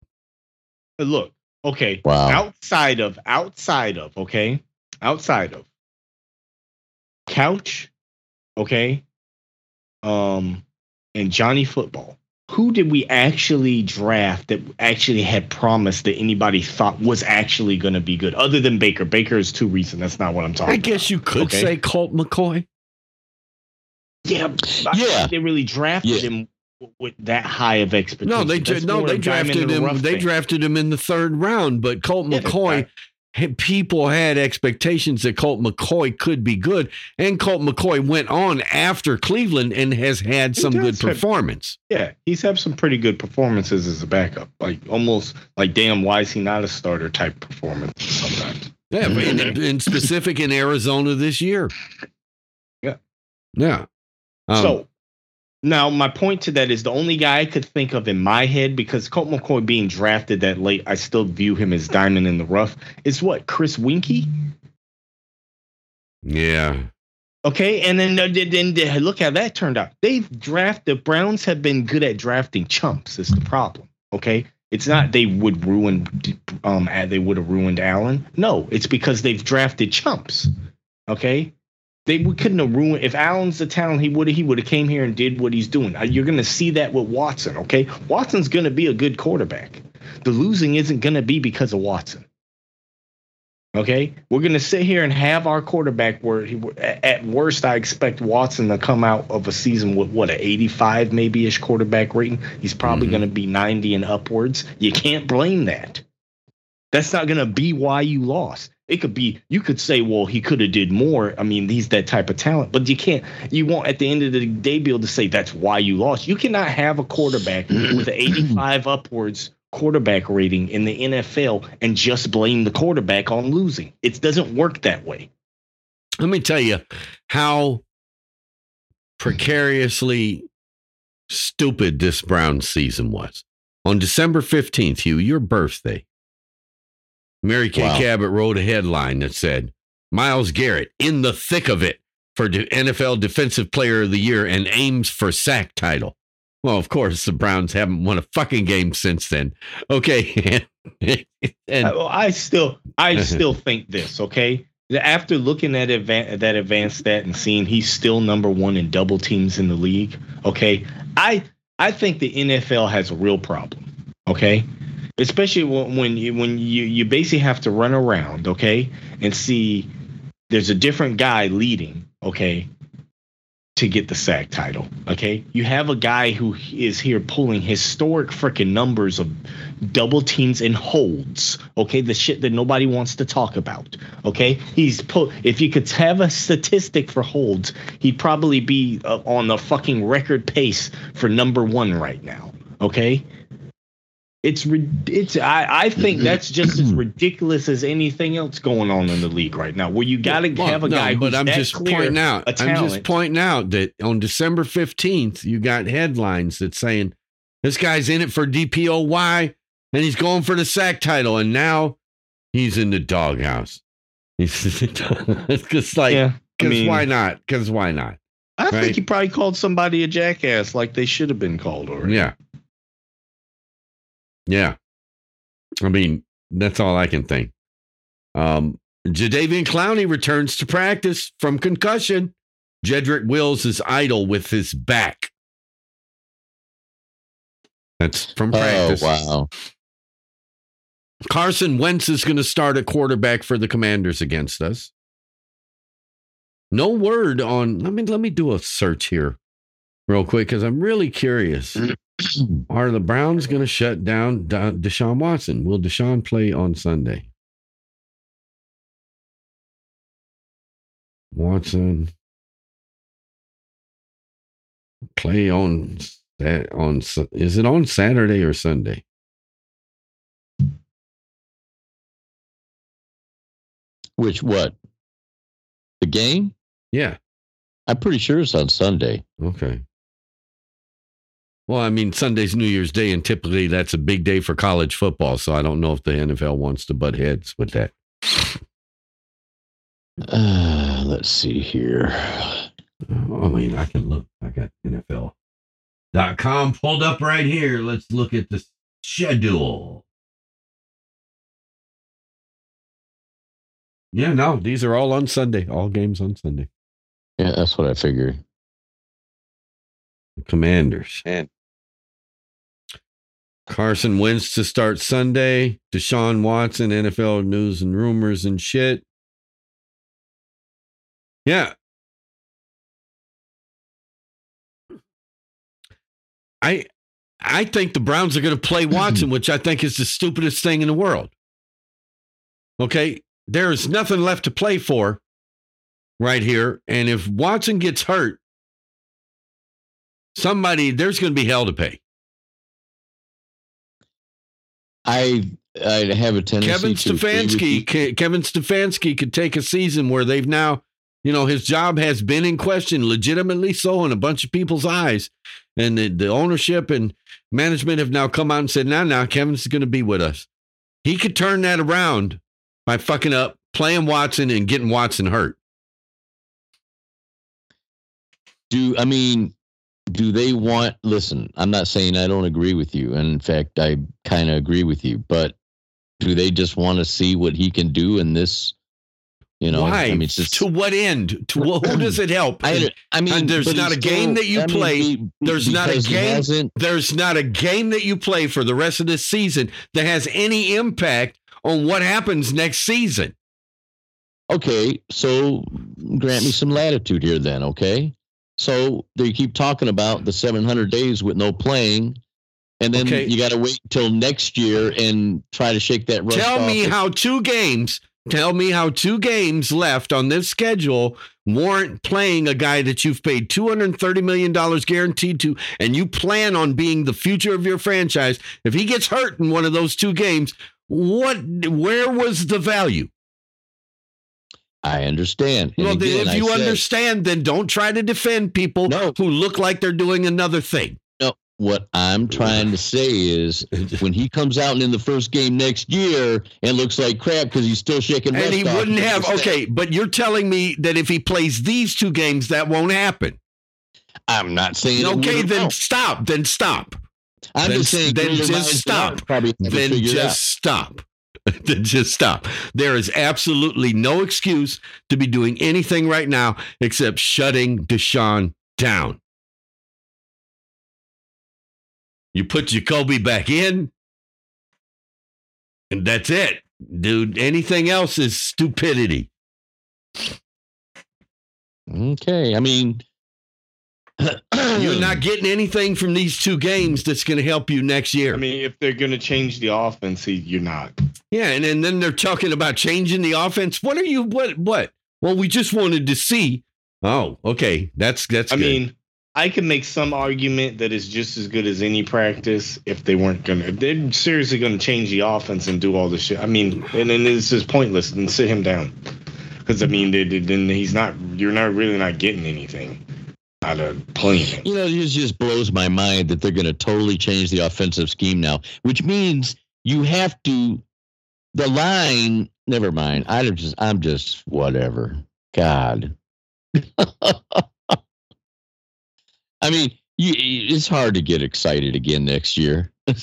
look. Okay. Wow. Outside of, outside of, okay, outside of couch, okay, um, and Johnny Football. Who did we actually draft that actually had promised that anybody thought was actually going to be good, other than Baker? Baker is too recent. That's not what I'm talking. I guess you could Okay. say Colt McCoy. Yeah, Yeah. yeah. They really drafted Yeah. him w- with that high of expectation. No, they That's no they drafted in the him. They thing. drafted him in the third round. But Colt Yeah, McCoy, right. people had expectations that Colt McCoy could be good, and Colt McCoy went on after Cleveland and has had He some good have- performance. Yeah, he's had some pretty good performances as a backup. Like almost like damn, why is he not a starter type performance sometimes? Yeah, in, in specific in Arizona this year. Yeah. yeah. Um, so now my point to that is the only guy I could think of in my head because Colt McCoy being drafted that late, I still view him as diamond in the rough. Is what Chris Winky? yeah, Okay, and then, then then look how that turned out. They've drafted the Browns have been good at drafting chumps. Is the problem? Okay, it's not they would ruin um they would have ruined Allen. No, it's because they've drafted chumps. Okay, they would- couldn't have ruined if Allen's the talent he would have he would have came here and did what he's doing. You're gonna see that with Watson. Okay, Watson's gonna be a good quarterback. The losing isn't gonna be because of Watson. Okay, we're gonna sit here and have our quarterback where he, at worst I expect Watson to come out of a season with what an 85 maybe ish quarterback rating. He's probably Mhm. gonna be 90 and upwards. You can't blame that. That's not gonna be why you lost. It could be you could say, well, he could have did more. I mean, he's that type of talent, but you can't. You won't at the end of the day be able to say that's why you lost. You cannot have a quarterback with an 85 upwards quarterback rating in the NFL and just blame the quarterback on losing. It doesn't work that way. let me tell you how precariously stupid this Brown season was. On December 15th, Hugh, your birthday, Mary Kay Wow. Cabot wrote a headline that said, Myles Garrett in the thick of it for NFL Defensive Player of the Year and aims for sack title. Well, of course, the Browns haven't won a fucking game since then. Okay. and I, I still, I still think this. Okay, after looking at advan- that advanced stat and seeing he's still number one in double teams in the league. Okay, I, I think the NFL has a real problem. Okay, especially when when you when you you basically have to run around. Okay, and see there's a different guy leading. Okay. To get the sack title, okay, you have a guy who is here pulling historic freaking numbers of double teams and holds. Okay, the shit that nobody wants to talk about. Okay, he's put. If you could have a statistic for holds, he'd probably be uh, on the fucking record pace for number one right now. Okay, it's it's. I I think mm-hmm. that's just as mm-hmm. ridiculous as anything else going on in the league right now, where you got to Well, have a no, guy. but who's I'm just pointing out. I'm just pointing out that on December 15th, you got headlines that saying this guy's in it for DPOY and he's going for the sack title, and now he's in the doghouse. He's it's just like yeah, I because mean, why not? Because why not? I right? think he probably called somebody a jackass, like they should have been called already. Yeah, yeah. I mean, that's all I can think. Um, Jadeveon Clowney returns to practice from concussion. Jedrick Wills is idle with his back. That's from practice. Oh wow. Carson Wentz is going to start at quarterback for the Commanders against us. No word on. Let me let me do a search here real quick because I'm really curious. Are the Browns going to shut down Deshaun Watson? Will Deshaun play on Sunday? Watson play on that on is it on Saturday or Sunday? Which what? The game? Yeah. I'm pretty sure it's on Sunday. Okay. Well, I mean, Sunday's New Year's Day, and typically that's a big day for college football. So I don't know if the NFL wants to butt heads with that. Uh, let's see here. I mean, I can look. I got NFL.com pulled up right here. Let's look at the schedule. Yeah, no, these are all on Sunday. All games on Sunday. Yeah, that's what I figured. The Commanders. Man. Carson Wentz to start Sunday. Deshaun Watson, NFL news and rumors and shit. Yeah. I I think the Browns are going to play Watson, which I think is the stupidest thing in the world. Okay, there is nothing left to play for right here, and if Watson gets hurt, somebody there's going to be hell to pay. I I have a tendency Kevin to Stefanski. Ke- Kevin Stefanski could take a season where they've now, you know, his job has been in question, legitimately so, in a bunch of people's eyes, and the, the ownership and management have now come out and said, "Now, now, Kevin's going to be with us." He could turn that around by fucking up, playing Watson, and getting Watson hurt. Do I mean do they want listen, I'm not saying I don't agree with you. And in fact, I kind of agree with you, but do they just want to see what he can do in this you know, Why? I mean just to what end? To wh- who does it help? I, I mean, And there's not a game that you I mean, play. There's not a game- There's not a game that you play for the rest of this season that has any impact on what happens next season. Okay, so grant me some latitude here then, okay? So they keep talking about the 700 days with no playing, and then Okay. you got to wait till next year and try to shake that rust Tell off. me how two games, tell me how two games left on this schedule warrant playing a guy that you've paid $230 million guaranteed to, and you plan on being the future of your franchise. If he gets hurt in one of those two games, what where was the value? I understand. And well, again, if you said, understand, then don't try to defend people No. who look like they're doing another thing. No, what I'm trying to say is when he comes out in the first game next year and looks like crap because he's still shaking And he wouldn't have, okay, but you're telling me that if he plays these two games, that won't happen. I'm not saying Okay, then stop. Then stop. I'm then- just saying then just stop. Probably Then just stop. just stop. There is absolutely no excuse to be doing anything right now except shutting Deshaun down. You put Jacoby back in, and that's it, dude. Anything else is stupidity. Okay, I mean, You're not getting anything from these two games that's going to help you next year. I mean, if they're gonna change the offense, you're not. Yeah, and, and then they're talking about changing the offense. What are you? What? What? Well, we just wanted to see. Oh, okay. That's that's. I good. mean, I can make some argument that it's just as good as any practice if they weren't gonna. If they're seriously gonna change the offense and do all this shit. I mean, and then it's just pointless. And sit him down because I mean, they, they- then he's not. You're not really not getting anything playing. You know, it just blows my mind that they're going to totally change the offensive scheme now, which means you have to. The line, never mind. I just, I'm just whatever. God. I mean, you, it's hard to get excited again next year.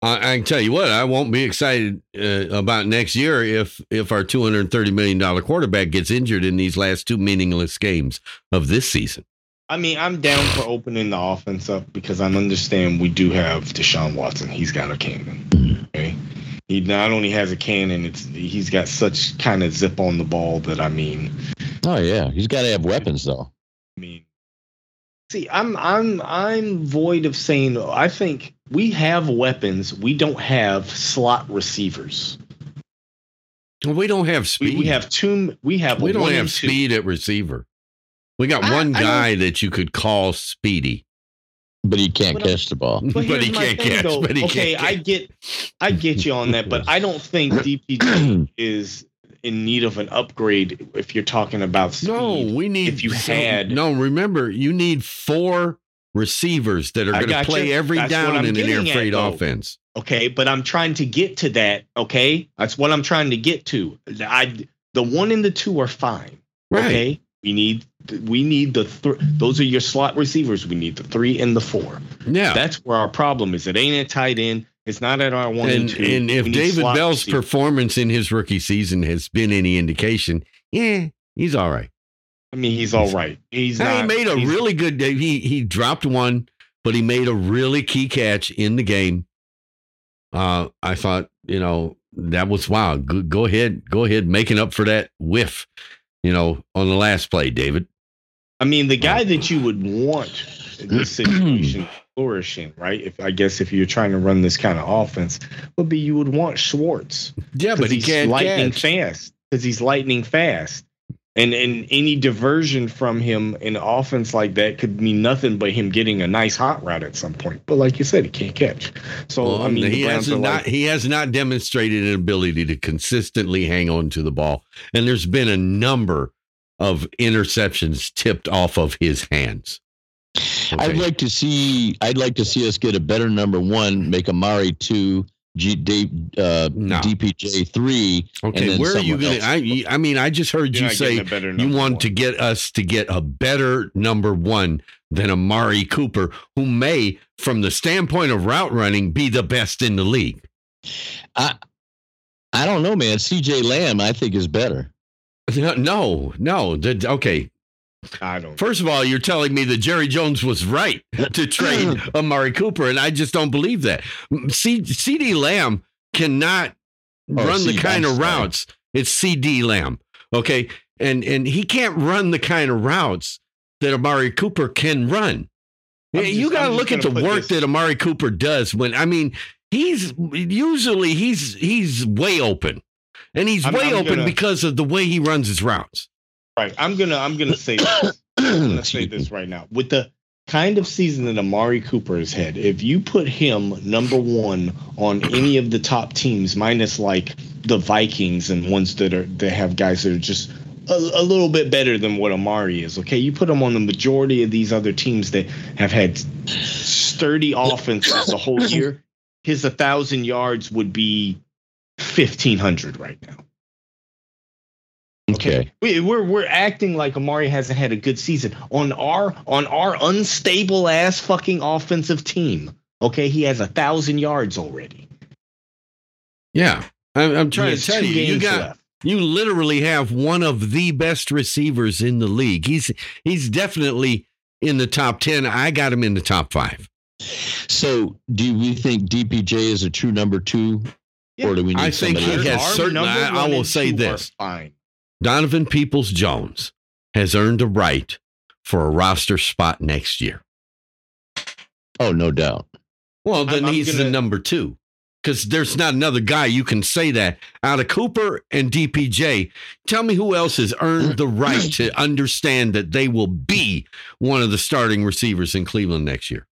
I, I can tell you what. I won't be excited uh, about next year if if our two hundred thirty million dollar quarterback gets injured in these last two meaningless games of this season. I mean, I'm down for opening the offense up because I understand we do have Deshaun Watson. He's got a cannon. Okay. He not only has a cannon, it's he's got such kind of zip on the ball that I mean, oh yeah, he's got to have weapons though. I mean, see, I'm I'm I'm void of saying. I think we have weapons. We don't have slot receivers. We don't have speed. we have two. We have. we don't have speed at receiver. We got I- one guy that you could call speedy, but he can't But I'm- catch the ball. but, here's he can't thing, catch. though. But he okay, can't Okay, I get, I get you on that, but I don't think DPJ is in need of an upgrade if you're talking about speed. No, we need. if you had- no, remember you need four receivers that are going to play every That's down in an air getting at, freight offense. Okay, but I'm trying to get to that. Okay, that's what I'm trying to get to. I the one and the two are fine. Right. Okay, we need we need the th- those are your slot receivers. We need the three and the four. Yeah. That's where our problem is. It ain't at tight end. It's not at our one and, and two. and if David Bell's performance in his rookie season has been any indication, yeah, he's all right. I mean, he's all right. He's not. he made a really good. He he dropped one, but he made a really key catch in the game. Uh, I thought you know that was wow. Go, go ahead, go ahead, making up for that whiff, you know, on the last play, David. I mean, the guy that you would want in this situation to flourish in, right? If I guess if you're trying to run this kind of offense, would be you would want Schwartz. Yeah, but he he's can't lightning catch. fast. Because he's lightning fast. And and any diversion from him in offense like that could mean nothing but him getting a nice hot route at some point. But like you said, he can't catch. So Well, I mean, he has not like, he has not demonstrated an ability to consistently hang on to the ball, and there's been a number of interceptions tipped off of his hands. I'd like to see. I'd like to see us get a better number one, make Amari two, G, Dave, uh, No. DPJ three. and Okay, then where are you going? I I mean, I just heard you're you say getting a better you want one. to get us to get a better number one than Amari Cooper, who may, from the standpoint of route running, be the best in the league. I, I don't know, man. CJ Lamb, I think, is better. No, no. The, okay, I don't. First of all, you're telling me that Jerry Jones was right to trade Amari Cooper, and I just don't believe that. C- CeeDee Lamb cannot Oh, run the kind of routes. It's CeeDee Lamb, okay, and and he can't run the kind of routes that Amari Cooper can run. I'm you got to look at the work this- that Amari Cooper does. When I mean, he's usually he's he's way open, and he's I'm- way I'm open gonna- because of the way he runs his routes. Right. I'm gonna. I'm gonna say. This. I'm gonna say this right now. With the kind of season that Amari Cooper has had, if you put him number one on any of the top teams, minus like the Vikings and ones that are that have guys that are just a, a little bit better than what Amari is. Okay, you put him on the majority of these other teams that have had sturdy offenses the whole year. His a thousand yards would be fifteen hundred right now. Okay. We, we're we're acting like Amari hasn't had a good season on our on our unstable ass fucking offensive team. Okay, he has a thousand yards already. Yeah, I'm, I'm trying to tell you, you got left. you literally have one of the best receivers in the league. He's he's definitely in the top ten. I got him in the top five. So, do we think DPJ is a true number two, or do we need I think he has certain- I- I will say this. Fine. Donovan Peoples Jones has earned a right for a roster spot next year. Oh, no doubt. Well, then I'm- I'm he's the gonna- number two because there's not another guy you can say that out of Cooper and DPJ. Tell me who else has earned the right to understand that they will be one of the starting receivers in Cleveland next year.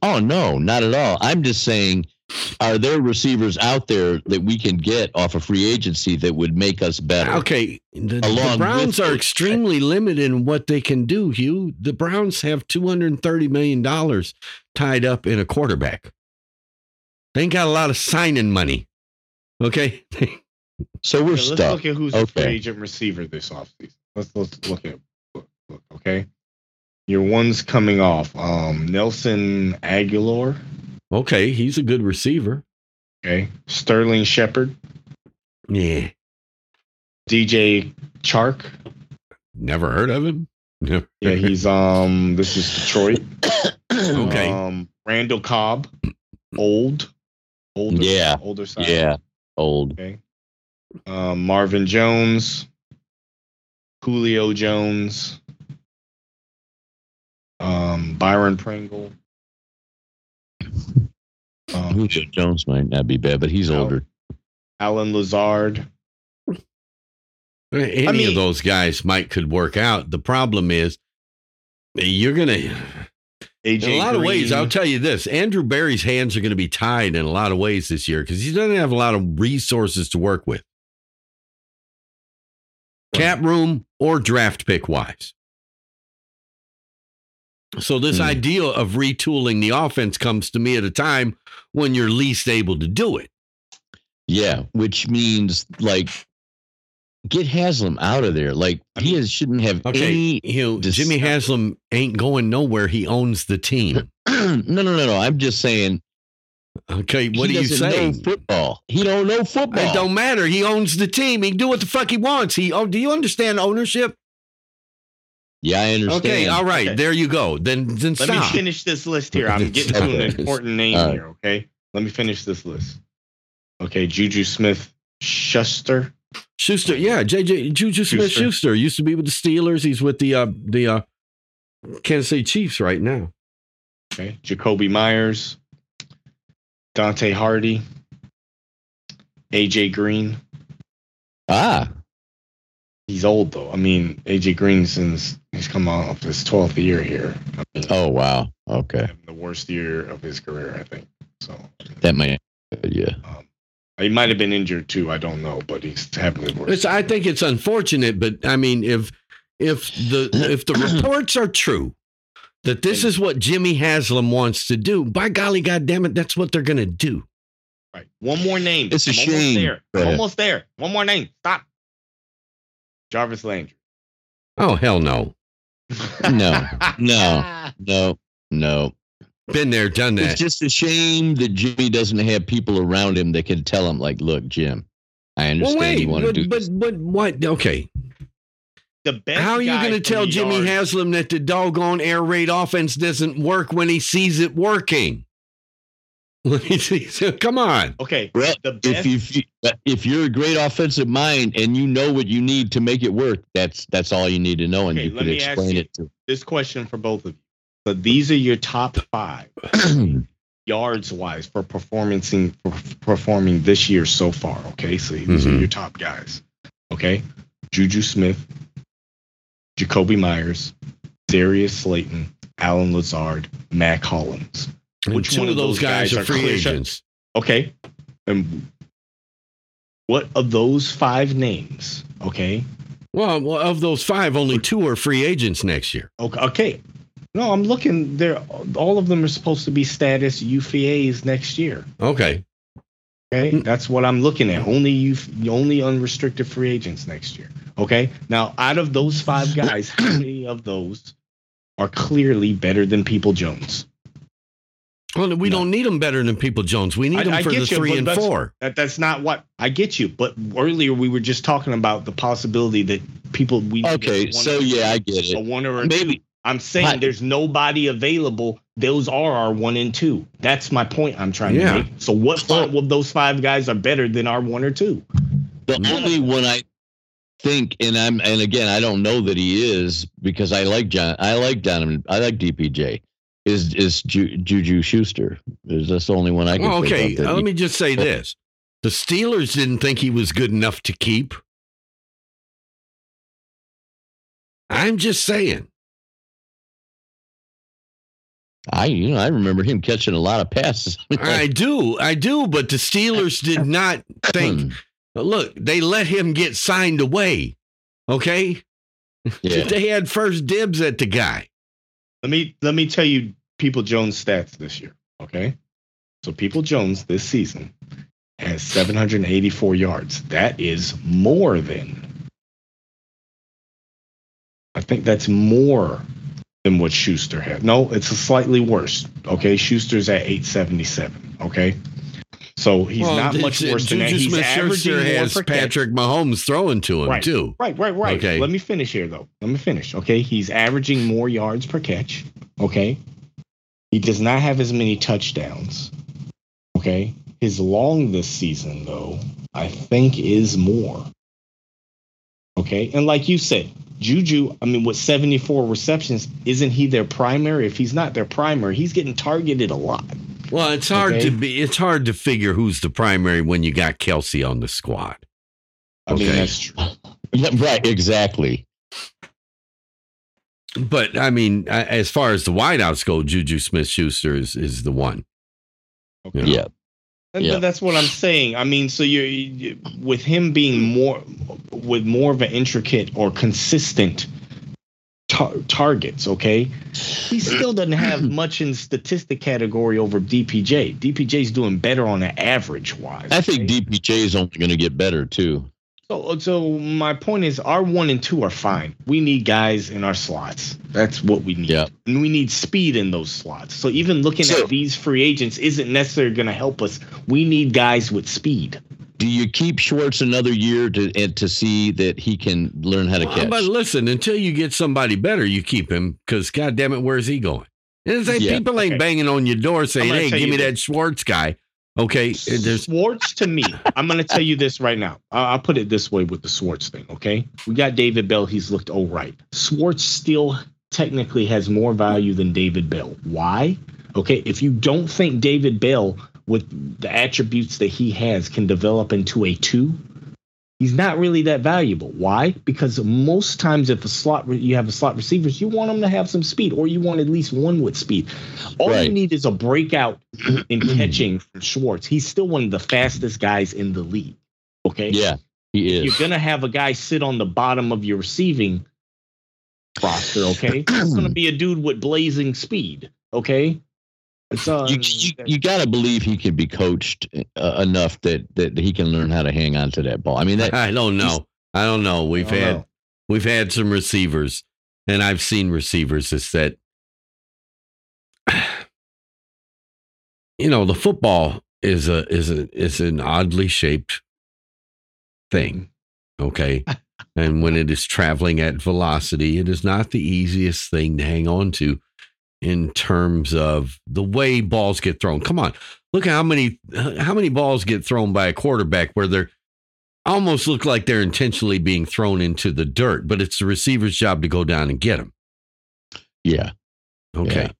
Oh no, not at all. I'm just saying, are there receivers out there that we can get off of free agency that would make us better? Okay, the, the Browns with are extremely limited in what they can do. Hugh, the Browns have two hundred and thirty million dollars tied up in a quarterback. They ain't got a lot of signing money. Okay, So we're Okay, let's stuck. look at who's the Okay. free agent receiver this offseason. Let's let's look at look, look, okay. Your one's coming off. Um, Nelson Agholor. Okay, he's a good receiver. Okay. Sterling Shepard. Yeah, DJ Chark. never heard of him. Yeah, he's um. This is Detroit. Okay. Um, Randall Cobb, old, older, Yeah. older side. yeah, old. Okay. Um, Marvin Jones, Julio Jones, Um, Byron Pringle. Julio Jones might not be bad, but he's No. older. Allen Lazard. Any mean- of those guys might could work out. The problem is you're gonna AJ in a lot of ways. I'll tell you this: Andrew Berry's hands are going to be tied in a lot of ways this year because he doesn't have a lot of resources to work with, cap room or draft pick wise. So this Hmm. idea of retooling the offense comes to me at a time when you're least able to do it. Yeah, which means like get Haslam out of there. Like he is, shouldn't have Okay, any. you know, dis- Jimmy Haslam ain't going nowhere. He owns the team. no, no, no, no. I'm just saying. Okay, what he are you saying? Know football. He don't know football. It don't matter. He owns the team. He can do what the fuck he wants. He oh, do you understand ownership? Yeah, I understand. Okay, all right, Okay. there you go. Then then Let me finish this list here. I'm getting to an important name All right. here. Okay, let me finish this list. Okay, Juju Smith Schuster. Schuster, yeah, JJ Juju Smith Schuster. Schuster used to be with the Steelers. He's with the uh the uh Kansas City Chiefs right now. Okay, Jakobi Meyers, Dante Hardy, AJ Green. Ah, He's old though. I mean, AJ Green since he's come off his 12th year here. I mean, oh wow. Okay, the worst year of his career, I think. So that might. Yeah. um, he might have been injured too. I don't know, but he's having the worst. It's I think it's unfortunate, but I mean if if the if the reports are true that this is what Jimmy Haslam wants to do, by golly goddamn it, that's what they're gonna do. Right. One more name. It's a I'm shame, Almost there. but- Almost there. One more name. Stop. Jarvis Landry. Oh hell no. No, no, no, no. Been there, done that. It's just a shame that Jimmy doesn't have people around him that can tell him, like, look, Jim, I understand Well, wait, you want to do but this. but what? Okay, The best. how are you going to tell Jimmy yard- Haslam that the doggone air raid offense doesn't work when he sees it working? Come on. Okay. Well, The best. if you if you're a great offensive mind and you know what you need to make it work, that's that's all you need to know, and Okay, you let can me ask explain you. it to. this question for both of you. So these are your top five yards wise for performance for performing this year so far. Okay, so these are Mhm. your top guys. Okay, Juju Smith, Jakobi Meyers, Darius Slayton, Allen Lazard, Mack Hollins. And Which one of those guys, guys are free agents. Okay, and what of those five names? Okay, Well, well, of those five, only two are free agents next year. Okay. okay. No, I'm looking. They're all of them are supposed to be status UFAs next year. Okay. Okay, Mm. that's what I'm looking at. Only you, only unrestricted free agents next year. Okay. Now, out of those five guys, how many of those are clearly better than People Jones? Well, we No. don't need them better than People Jones. We need I- them I for the you, three and that's- four. That that's not what I get you. But earlier we were just talking about the possibility that people we Okay, a so or- yeah, I get it. a it. one or a Maybe I'm saying Hi. there's nobody available. Those are our one and two. That's my point I'm trying Yeah. to make. So what five of those five guys are better than our one or two? the Yeah. only one I think, and I'm, and again, I don't know that he is because I like John, I like Donovan, I like DPJ. Is is Ju, Juju Schuster? Is that's the only one I can? Well, think okay, of that uh, he- let me just say this: the Steelers didn't think he was good enough to keep. I'm just saying. I you know I remember him catching a lot of passes. I do, I do, but the Steelers did not think. Look, they let him get signed away. Okay, yeah. they had first dibs at the guy. Let me let me tell you People Jones stats this year. Okay. So People Jones this season has 784 yards. That is more than I think that's more than what Schuster had. No, it's a slightly worse. Okay. Schuster's at 877. Okay. So he's Well, not much it- worse than that. He's averaging more has catch. Patrick Mahomes throwing to him Right. too. Right, right, right. Okay. Let me finish here, though. Let me finish. Okay. He's averaging more yards per catch. Okay. He does not have as many touchdowns. Okay. His long this season, though, I think is more. Okay. And like you said, Juju, I mean, with 74 receptions, isn't he their primary? If he's not their primary, he's getting targeted a lot. Well, it's hard Okay. to be. It's hard to figure who's the primary when you got Kelce on the squad. I mean, Okay. that's true. Right, exactly. But I mean, as far as the wideouts go, Juju Smith Schuster is, is the one. Okay. You know? Yeah. And Yeah. That's what I'm saying. I mean, so you're you, with him being more with more of an intricate or consistent tar- targets. Okay, he still doesn't have much in statistic category over DPJ. DPJ's doing better on an average wise. I think okay? DPJ is only going to get better too. So, so my point is, our one and two are fine. We need guys in our slots. That's what we need. Yeah. And we need speed in those slots. So even looking So- at these free agents isn't necessarily going to help us. We need guys with speed. Do you keep Schwartz another year to and to see that he can learn how to catch? But listen, until you get somebody better, you keep him because, God damn it, where's he going? And it's like Yeah. people ain't Okay. banging on your door saying, "Hey, give me this. that Schwartz guy." Okay, uh, there's Schwartz to me. I'm going to tell you this right now. I'll put it this way with the Schwartz thing. Okay, we got David Bell. He's looked all right. Schwartz still technically has more value than David Bell. Why? Okay, if you don't think David Bell with the attributes that he has can develop into a two, he's not really that valuable. Why? Because most times, if a slot you have a slot receivers, you want them to have some speed, or you want at least one with speed. All you need is a breakout in catching from Schwartz. He's still one of the fastest guys in the league. Okay. yeah, he is. You're gonna have a guy sit on the bottom of your receiving roster. Okay. it's gonna be a dude with blazing speed. Okay. It's you, you, you got to believe he can be coached uh, enough that, that he can learn how to hang on to that ball. I mean, that I don't know. I don't know. We've don't had know. we've had some receivers, and I've seen receivers that said, you know, the football is a is a is an oddly shaped thing. Okay. and when it is traveling at velocity, it is not the easiest thing to hang on to in terms of the way balls get thrown. Come on. Look at how many how many balls get thrown by a quarterback where they're almost look like they're intentionally being thrown into the dirt, but it's the receiver's job to go down and get them. yeah, Okay. Yeah.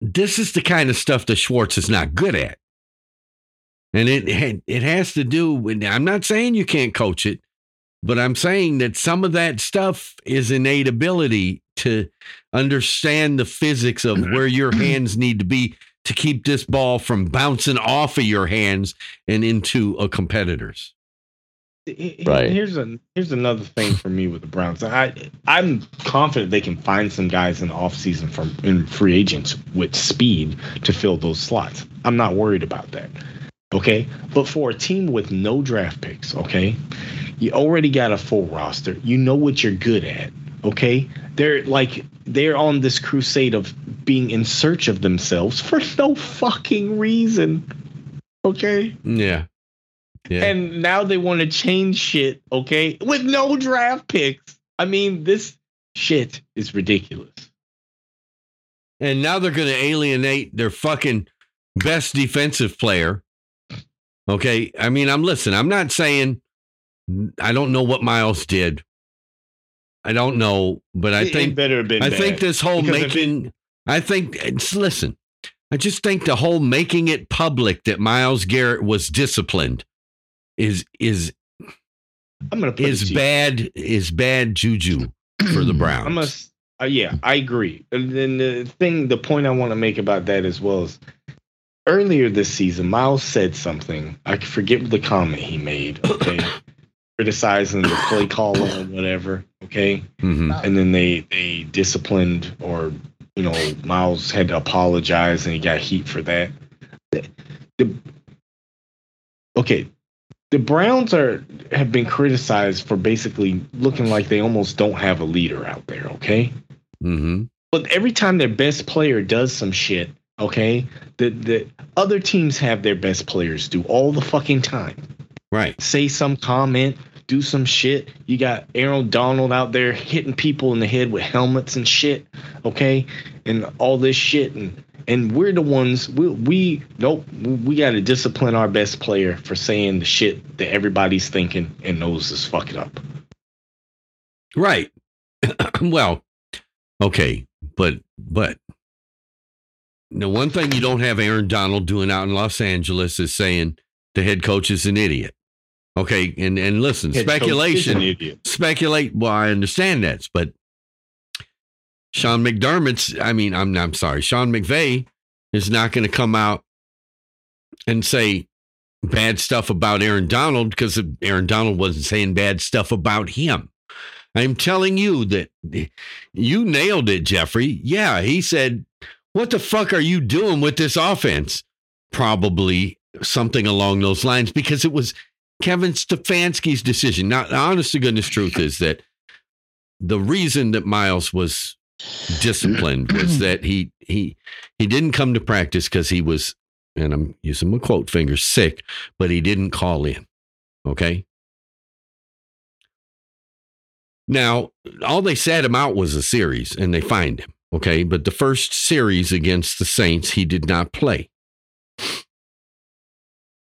This is the kind of stuff that Schwartz is not good at. And it it- it has to do with I'm not saying you can't coach it, but I'm saying that some of that stuff is innate ability to understand the physics of mm-hmm. where your hands need to be to keep this ball from bouncing off of your hands and into a competitor's. Right. Here's a here's another thing for me with the Browns. I I'm confident they can find some guys in the offseason from in free agents with speed to fill those slots. I'm not worried about that. Okay. But for a team with no draft picks, okay, you already got a full roster. You know what you're good at. Okay. They're like they're on this crusade of being in search of themselves for no fucking reason. Okay. Yeah. Yeah. And now they want to change shit, okay, with no draft picks. I mean, this shit is ridiculous. And now they're going to alienate their fucking best defensive player. Okay. I mean, I'm listen, I'm not saying I don't know what Myles did. I don't know, but I It- it think better have been. I think this whole Because if it- making I think listen. I just think the whole making it public that Myles Garrett was disciplined is is I'm gonna is bad is bad juju for the Browns. I'm a, uh, yeah, I agree. And then the thing, the point I want to make about that as well is earlier this season, Myles said something. I forget the comment he made. Okay, criticizing the play caller or whatever. Okay, Mhm. and then they they disciplined or you know Myles had to apologize and he got heat for that. The, the- okay, the Browns are have been criticized for basically looking like they almost don't have a leader out there. Okay, Mhm. but every time their best player does some shit, okay, the the other teams have their best players do all the fucking time Right. say some comment, do some shit. You got Aaron Donald out there hitting people in the head with helmets and shit, okay, and all this shit, and and we're the ones we we nope we got to discipline our best player for saying the shit that everybody's thinking and knows is fucking up. Right. well, okay, but but the one thing you don't have Aaron Donald doing out in Los Angeles is saying the head coach is an idiot. Okay, and and listen, Head speculation, speculate. Well, I understand that, but Sean McDermott's. I mean, I'm I'm sorry, Sean McVay is not going to come out and say bad stuff about Aaron Donald because Aaron Donald wasn't saying bad stuff about him. I'm telling you that you nailed it, Jeffrey. Yeah, he said, "What the fuck are you doing with this offense?" Probably something along those lines because it was Kevin Stefanski's decision. Now, the honest to goodness truth is that the reason that Myles was disciplined was that he he he didn't come to practice because he was, and I'm using my quote fingers, sick, but he didn't call in. Okay. Now, all they sat him out was a series and they fined him. Okay. But the first series against the Saints, he did not play.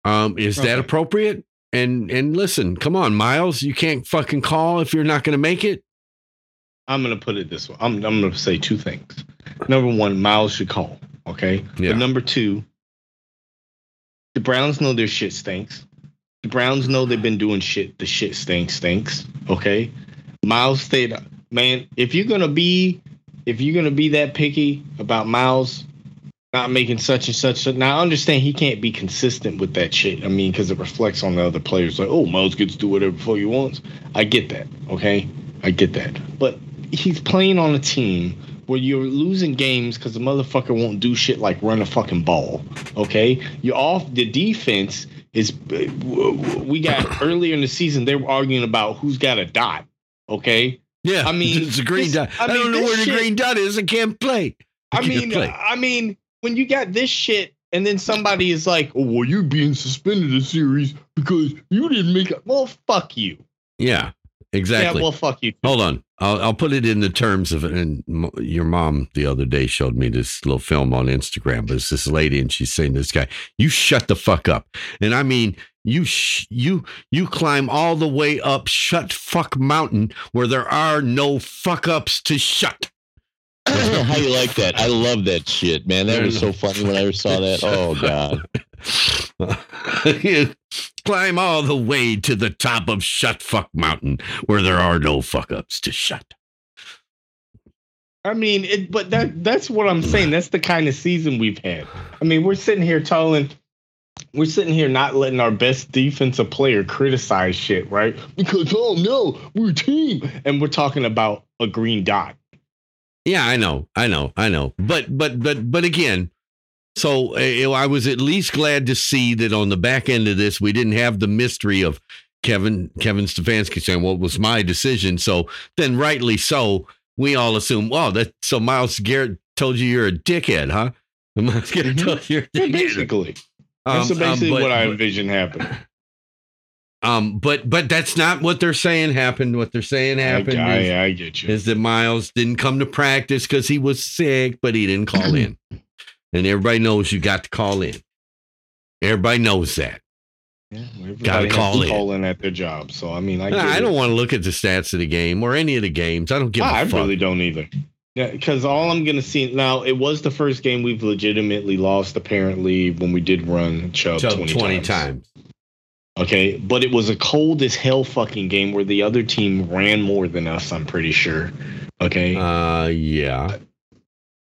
Um, is that appropriate? And and listen, come on, Myles, you can't fucking call if you're not gonna make it. I'm gonna put it this way. I'm I'm gonna say two things. Number one, Myles should call. Okay. Yeah. But number two, the Browns know their shit stinks. The Browns know they've been doing shit. The shit stinks stinks. Okay. Myles stayed. Man, if you're gonna be, if you're gonna be that picky about Myles not making such and such, now I understand he can't be consistent with that shit. I mean, because it reflects on the other players. Like, oh, Myles gets to do whatever fuck he wants. I get that. Okay, I get that. But he's playing on a team where you're losing games because the motherfucker won't do shit like run a fucking ball. Okay, you're off. The defense is. We got earlier in the season they were arguing about who's got a dot. Okay, Yeah, I mean, it's a green this- dot. I I, don't know where the green dot is. I can't play. I can't mean, play. I mean, when you got this shit, and then somebody is like, "Oh, well, you're being suspended a series because you didn't make it." Well, fuck you. Yeah, exactly. Yeah, well, fuck you. Hold on. I'll, I'll put it in the terms of and your mom the other day showed me this little film on Instagram. But it's this lady and she's saying to this guy, "You shut the fuck up." And I mean, you sh- you you climb all the way up shut fuck mountain where there are no fuck ups to shut. Cuz know how you like that? I love that shit, man. That was so funny when I ever saw that. Oh god. you climb all the way to the top of shut fuck mountain where there are no fuck ups to shut. I mean, it, but that that's what I'm saying. That's the kind of season we've had. I mean, we're sitting here telling, we're sitting here not letting our best defensive player criticize shit, right? Because oh no, we're a team, and we're talking about a green dot. Yeah, I know, I know, I know. But but but but again, so uh, I was at least glad to see that on the back end of this, we didn't have the mystery of Kevin Kevin Stefanski saying, "Well, it was my decision." So then, rightly so, we all assume, "Well, that so Myles Garrett told you you're a dickhead, huh?" Myles Garrett Mhm. told you you're a dickhead. basically, Um, that's um, basically but- what I envision happening. Um, but but that's not what they're saying happened. What they're saying I, happened is, I, I get you. is that Myles didn't come to practice because he was sick, but he didn't call in. And everybody knows you got to call in. Everybody knows that. Yeah, everybody Gotta call in. call in at their job. So I mean, I, I don't want to look at the stats of the game or any of the games. I don't give I a fuck. really don't either. Yeah, because all I'm gonna see now, it was the first game we've legitimately lost. Apparently, when we did run Chubb, Chubb 20, 20 times. times. Okay, but it was a cold as hell fucking game where the other team ran more than us. I'm pretty sure. Okay. Uh, yeah.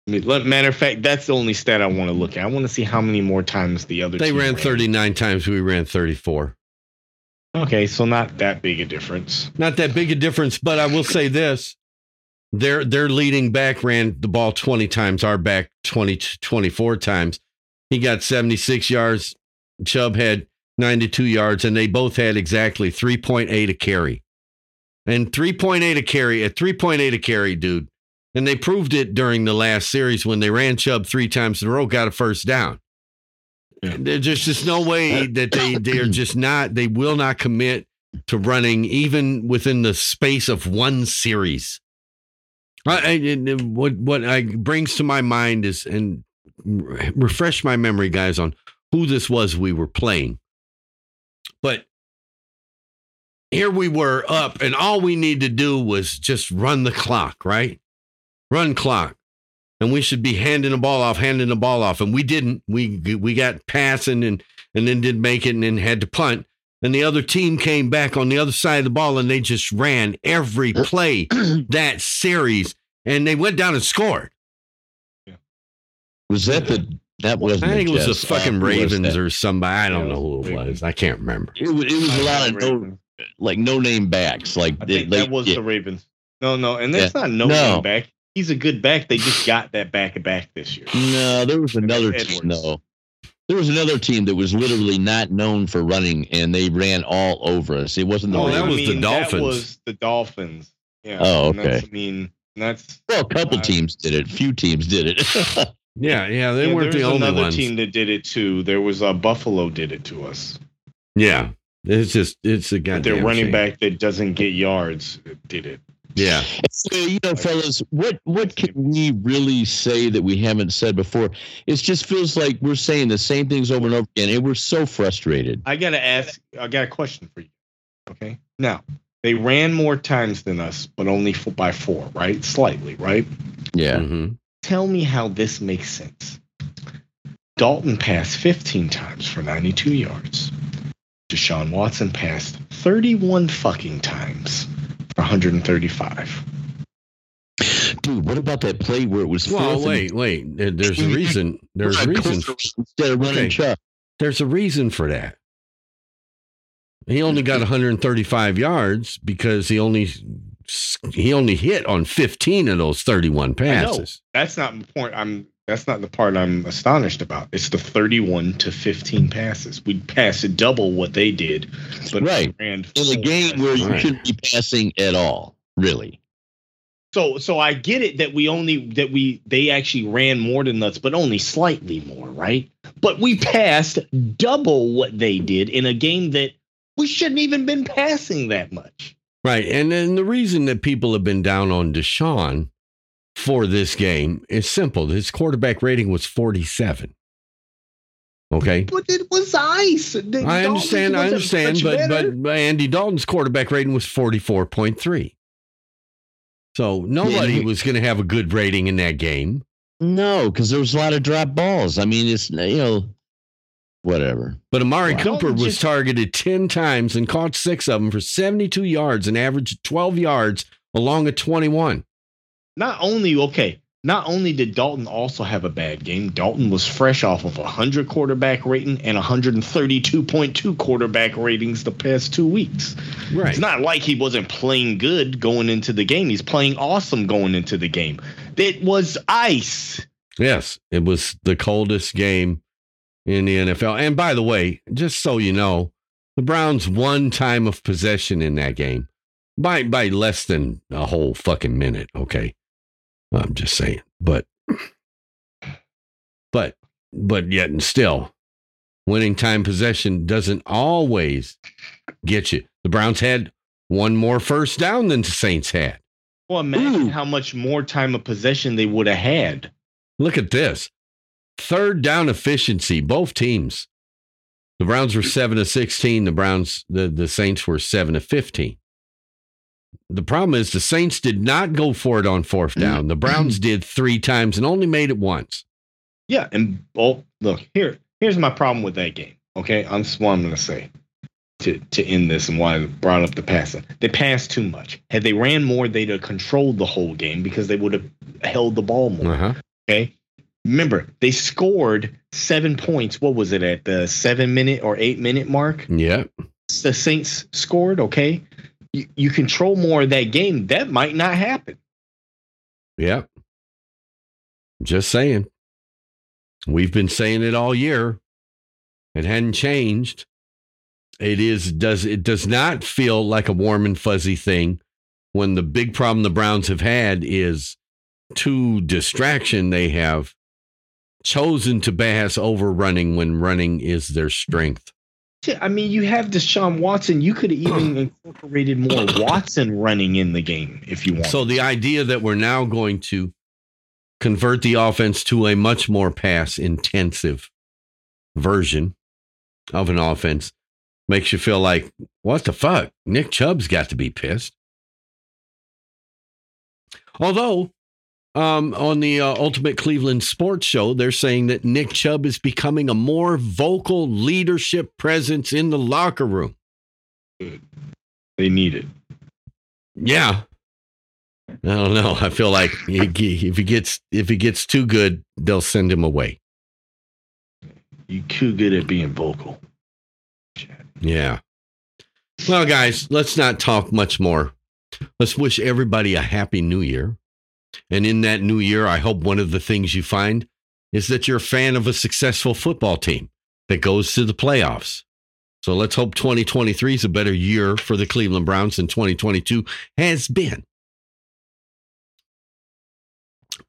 I mean, matter of fact, that's the only stat I want to look at. I want to see how many more times the other. They team ran 39 times. We ran 34. Okay, so not that big a difference. Not that big a difference, but I will say this. Their their leading back ran the ball 20 times, our back 20 24 times. He got 76 yards. Chubb had 92 yards, and they both had exactly 3.8 a carry. And 3.8 a carry, at 3.8 a carry, dude. And they proved it during the last series when they ran Chubb three times in a row, got a first down. Yeah. There's just, just no way that they they're just not they will not commit to running even within the space of one series. And what what I brings to my mind is, and refresh my memory, guys, on who this was we were playing. But here we were up, and all we need to do was just run the clock, right? Run clock. And we should be handing the ball off, handing the ball off. And we didn't. We we got passing and and then didn't make it and then had to punt. And the other team came back on the other side of the ball and they just ran every play that series and they went down and scored. Was that the that wasn't? I think it was the fucking Uh, Ravens or somebody. I don't know who it was. I can't remember. It was, it was a lot of no, like no name backs. Like I they, think like, that was yeah. the Ravens. No, no, and that's not no, No. name back. He's a good back. They just got that back and back this year. No, there was another Edwards. team though. There was another team that was literally not known for running, and they ran all over us. It wasn't the Oh, that Ravens. was the Dolphins. That was the Dolphins. Yeah. Oh, and that's- okay. I mean, that's well, a couple Uh, teams did it. Few teams did it. Yeah, yeah, they yeah, weren't the there's only another ones. team that did it too. There was uh, Buffalo did it to us. Yeah, it's just it's a goddamn. Their running shame. back that doesn't get yards did it. Yeah, So, you know, fellas, what what can we really say that we haven't said before? It just feels like we're saying the same things over and over again, and we're so frustrated. I gotta ask. I got a question for you. Okay. Now they ran more times than us, but only f- by four, right? Slightly, right? Yeah. Mhm. Tell me how this makes sense. Dalton passed 15 times for 92 yards. Deshaun Watson passed 31 fucking times for 135. Dude, what about that play where it was Well, fourth and- wait, wait. There's a reason. There's a reason. Instead of running Okay. Chubb? There's a reason for that. He only got 135 yards because he only he only hit on 15 of those 31 I know. passes. That's not the point. I'm. That's not the part I'm astonished about. It's the 31 to 15 passes. We passed double what they did, but Right. in a game where you shouldn't be passing at all, really. So so I get it that we only that we they actually ran more than us, but only slightly more, right? But we passed double what they did in a game that we shouldn't even been passing that much. Right. And then the reason that people have been down on Deshaun for this game is simple. His quarterback rating was 47. Okay. But it was ice. The I understand. I understand. But, but but Andy Dalton's quarterback rating was 44.3. So nobody he- was going to have a good rating in that game. No, because there was a lot of drop balls. I mean, it's you know, whatever. But Amari Wow. Cooper was Just- targeted 10 times and caught six of them for 72 yards, an average of 12 yards along a 21. Not only okay, not only did Dalton also have a bad game, Dalton was fresh off of a 100 quarterback rating and 132.2 quarterback ratings the past two weeks. Right. It's not like he wasn't playing good going into the game. He's playing awesome going into the game. It was ice. Yes, it was the coldest game in the NFL. And by the way, just so you know, the Browns one time of possession in that game by by less than a whole fucking minute. Okay, I'm just saying, but but but yet and still, winning time possession doesn't always get you. The Browns had one more first down than the Saints had. Well, imagine Ooh. how much more time of possession they would have had. Look at this. Third down efficiency, both teams. The Browns were 7 to 16, the Browns the, the Saints were 7 to 15. The problem is the Saints did not go for it on fourth down. The Browns did 3 times and only made it once. Yeah, and oh, look here. Here's my problem with that game. Okay, I'm that's what I'm gonna say to to end this and why I brought up the passing. They passed too much. Had they ran more, they'd have controlled the whole game because they would have held the ball more. Uh-huh. Okay. Remember, they scored seven points. What was it at the seven minute or eight minute mark? Yeah. The Saints scored. Okay. You, you control more of that game. That might not happen. Yep. Just saying. We've been saying it all year. It hadn't changed. It is does it does not feel like a warm and fuzzy thing when the big problem the Browns have had is to distraction they have chosen to pass over running when running is their strength. I mean, you have Deshaun Watson. You could have even incorporated more Watson running in the game if you want. So the idea that we're now going to convert the offense to a much more pass intensive version of an offense makes you feel like, what the fuck? Nick Chubb's got to be pissed. Although, um, on the uh, Ultimate Cleveland Sports Show, they're saying that Nick Chubb is becoming a more vocal leadership presence in the locker room. They need it. Yeah. I don't know. I feel like if he gets if he gets too good, they'll send him away. You too good at being vocal. Yeah. Well, guys, let's not talk much more. Let's wish everybody a happy new year. And in that new year, I hope one of the things you find is that you're a fan of a successful football team that goes to the playoffs. So let's hope 2023 is a better year for the Cleveland Browns than 2022 has been.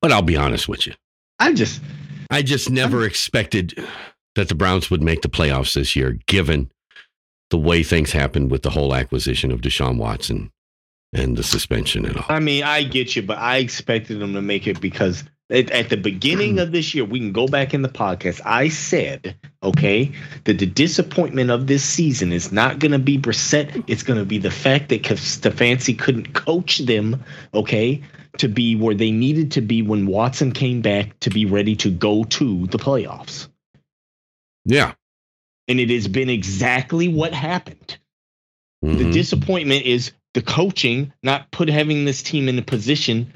But I'll be honest with you. I just I just never expected that the Browns would make the playoffs this year, given the way things happened with the whole acquisition of Deshaun Watson and the suspension and all. I mean, I get you, but I expected them to make it because at, at the beginning of this year, we can go back in the podcast. I said, okay, that the disappointment of this season is not going to be Brissett. It's going to be the fact that Stefanski couldn't coach them, okay, to be where they needed to be when Watson came back to be ready to go to the playoffs. Yeah. And it has been exactly what happened. The Mhm. disappointment is the coaching not put having this team in a position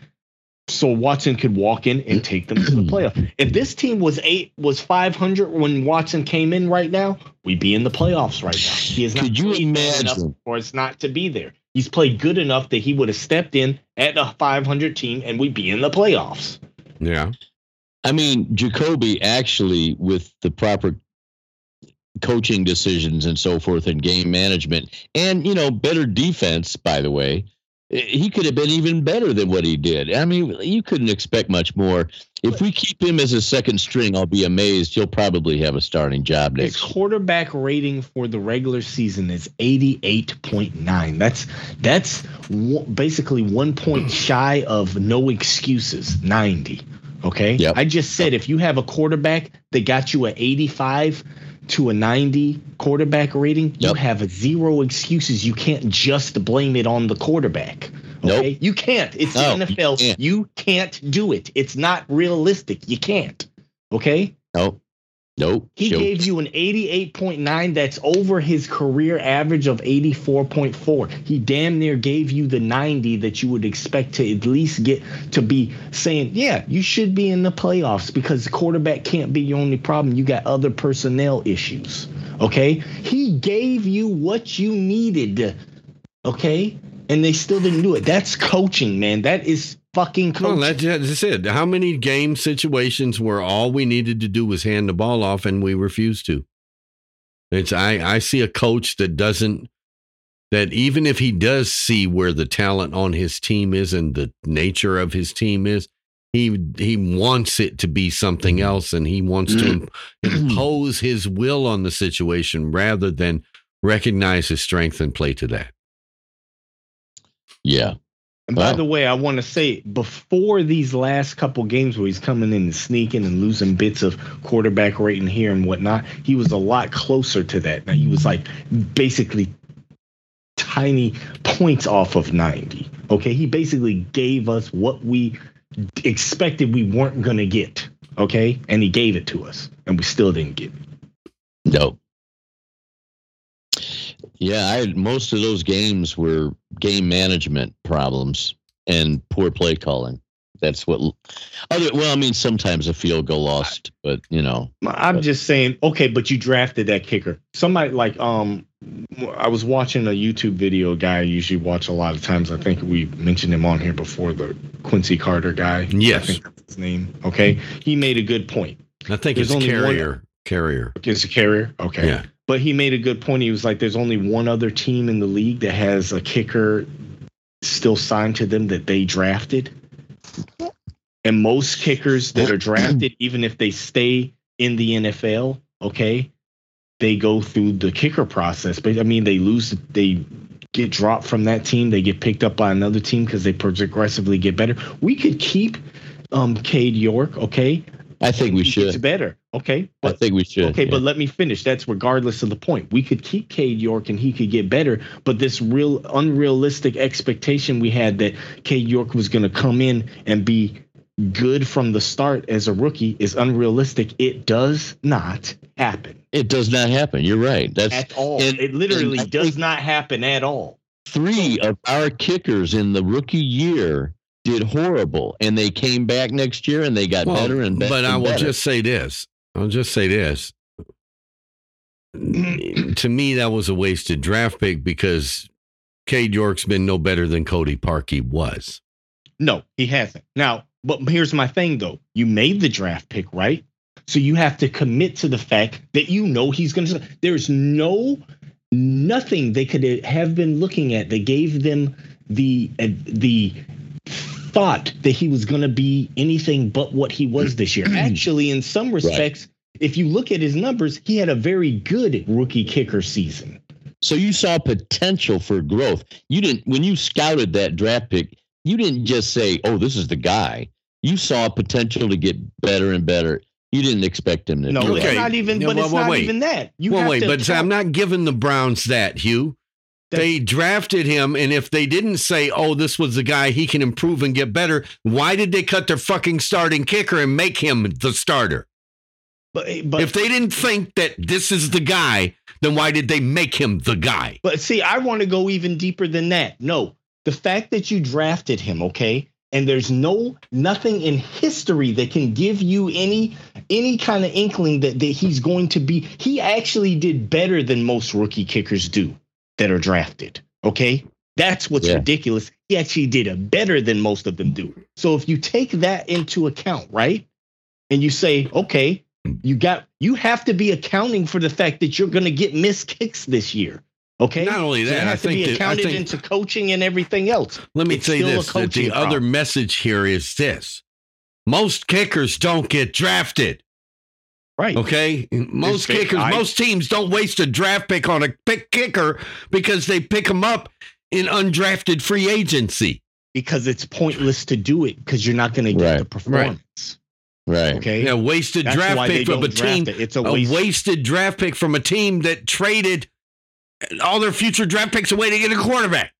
so Watson could walk in and take them to the playoff. If this team was eight was five hundred when Watson came in right now, we'd be in the playoffs right now. He is not Could you played well enough imagine? for us not to be there. He's played good enough that he would have stepped in at a five hundred team and we'd be in the playoffs. yeah. I mean, Jacoby actually, with the proper coaching decisions and so forth and game management and, you know, better defense, by the way, eh, he could have been even better than what he did. I mean, you couldn't expect much more. If we keep him as a second string, I'll be amazed. He'll probably have a starting job next year. quarterback rating for the regular season is 88.9. That's that's w- basically one point shy of no excuses, 90. Okay? Yep. I just said if you have a quarterback that got you a 85 to a 90 quarterback rating, you Yep. have zero excuses. You can't just blame it on the quarterback. Okay? Nope. You can't. It's the No, you NFL. can't. you can't do it. It's not realistic. You can't. Okay? No, nope. He gave you an 88.9 that's over his career average of 84.4. He damn near gave you the 90 that you would expect to at least get to be saying, yeah, you should be in the playoffs because the quarterback can't be your only problem. You got other personnel issues. Okay? He gave you what you needed. Okay? And they still didn't do it. That's coaching, man. That is fucking Well, coaching. that's, that's it. How many game situations where all we needed to do was hand the ball off and we refused to? It's I, I see a coach that doesn't that even if he does see where the talent on his team is and the nature of his team is, he he wants it to be something mm-hmm. else and he wants to impose his will on the situation rather than recognize his strength and play to that. Yeah. And by the way, I want to say before these last couple games where he's coming in and sneaking and losing bits of quarterback rating here and whatnot, he was a lot closer to that. Now he was like basically tiny points off of 90. Okay. He basically gave us what we expected we weren't going to get. Okay. And he gave it to us and we still didn't get it. No. Yeah, I most of those games were game management problems and poor play calling. That's what other well, I mean sometimes a field goal lost, but you know. I'm But- just saying, okay, but you drafted that kicker. Somebody like um I was watching a YouTube video guy I usually watch a lot of times. I think we mentioned him on here before, the Quincy Carter guy. Yes. I think that's his name. Okay. He made a good point. I think There's it's only one- carrier. Carrier. Is a carrier? Okay. Yeah. But he made a good point. He was like, there's only one other team in the league that has a kicker still signed to them that they drafted. And most kickers that are drafted, even if they stay in the NFL, okay, they go through the kicker process. But I mean, they lose, they get dropped from that team, they get picked up by another team because they progressively get better. We could keep um Cade York, okay? I think we should. It's better. Okay. I think we should. Okay, yeah. but let me finish. That's regardless of the point. We could keep Cade York and he could get better, but this real unrealistic expectation we had that Cade York was going to come in and be good from the start as a rookie is unrealistic. It does not happen it does not happen. You're right. That's at all. and- it literally does not happen at all. three of our kickers in the rookie year did horrible, and they came back next year and they got Well, better and better. But I will better. just say this. I'll just say this. to me, that was a wasted draft pick because Cade York's been no better than Cody Parkey was. No, he hasn't. Now, but here's my thing though. You made the draft pick, right? So you have to commit to the fact that you know he's going to. There's no nothing they could have been looking at that gave them the uh, the thought that he was going to be anything but what he was this year. Actually, in some respects, if you look at his numbers, he had a very good rookie kicker season. So you saw potential for growth. You didn't when you scouted that draft pick. You didn't just say, "Oh, this is the guy." You saw potential to get better and better. You didn't expect him to. No, do Okay. it's that. not even. Yeah, but well, it's well, not wait. even that. You well, have wait, to but account- I'm not giving the Browns that, Hugh. They drafted him, and if they didn't say, "Oh, this was the guy, he can improve and get better," why did they cut their fucking starting kicker and make him the starter? But, eh, but if they didn't think that this is the guy, then why did they make him the guy? But see, I want to go even deeper than that. No, the fact that you drafted him, okay, and there's no nothing in history that can give you any any kind of inkling that, that he's going to be. He actually did better than most rookie kickers do that are drafted. Okay. That's what's Yeah. ridiculous. He actually did a better than most of them do. So if you take that into account, right? And you say, okay, you got you have to be accounting for the fact that you're going to get missed kicks this year. Okay. Not only So that, it I has to think be that- accounted think- into coaching and everything else. Let me It's say this: the other message here is this: most kickers don't get drafted. Right. Okay, most fair. kickers, I- most teams don't waste a draft pick on a pick kicker because they pick them up in undrafted free agency. Because it's pointless to do it because you're not going to get Right. the performance. right. Okay. Yeah, wasted That's draft pick from a team. it. It's a A wasted draft pick from a team that traded all their future draft picks away to get a quarterback.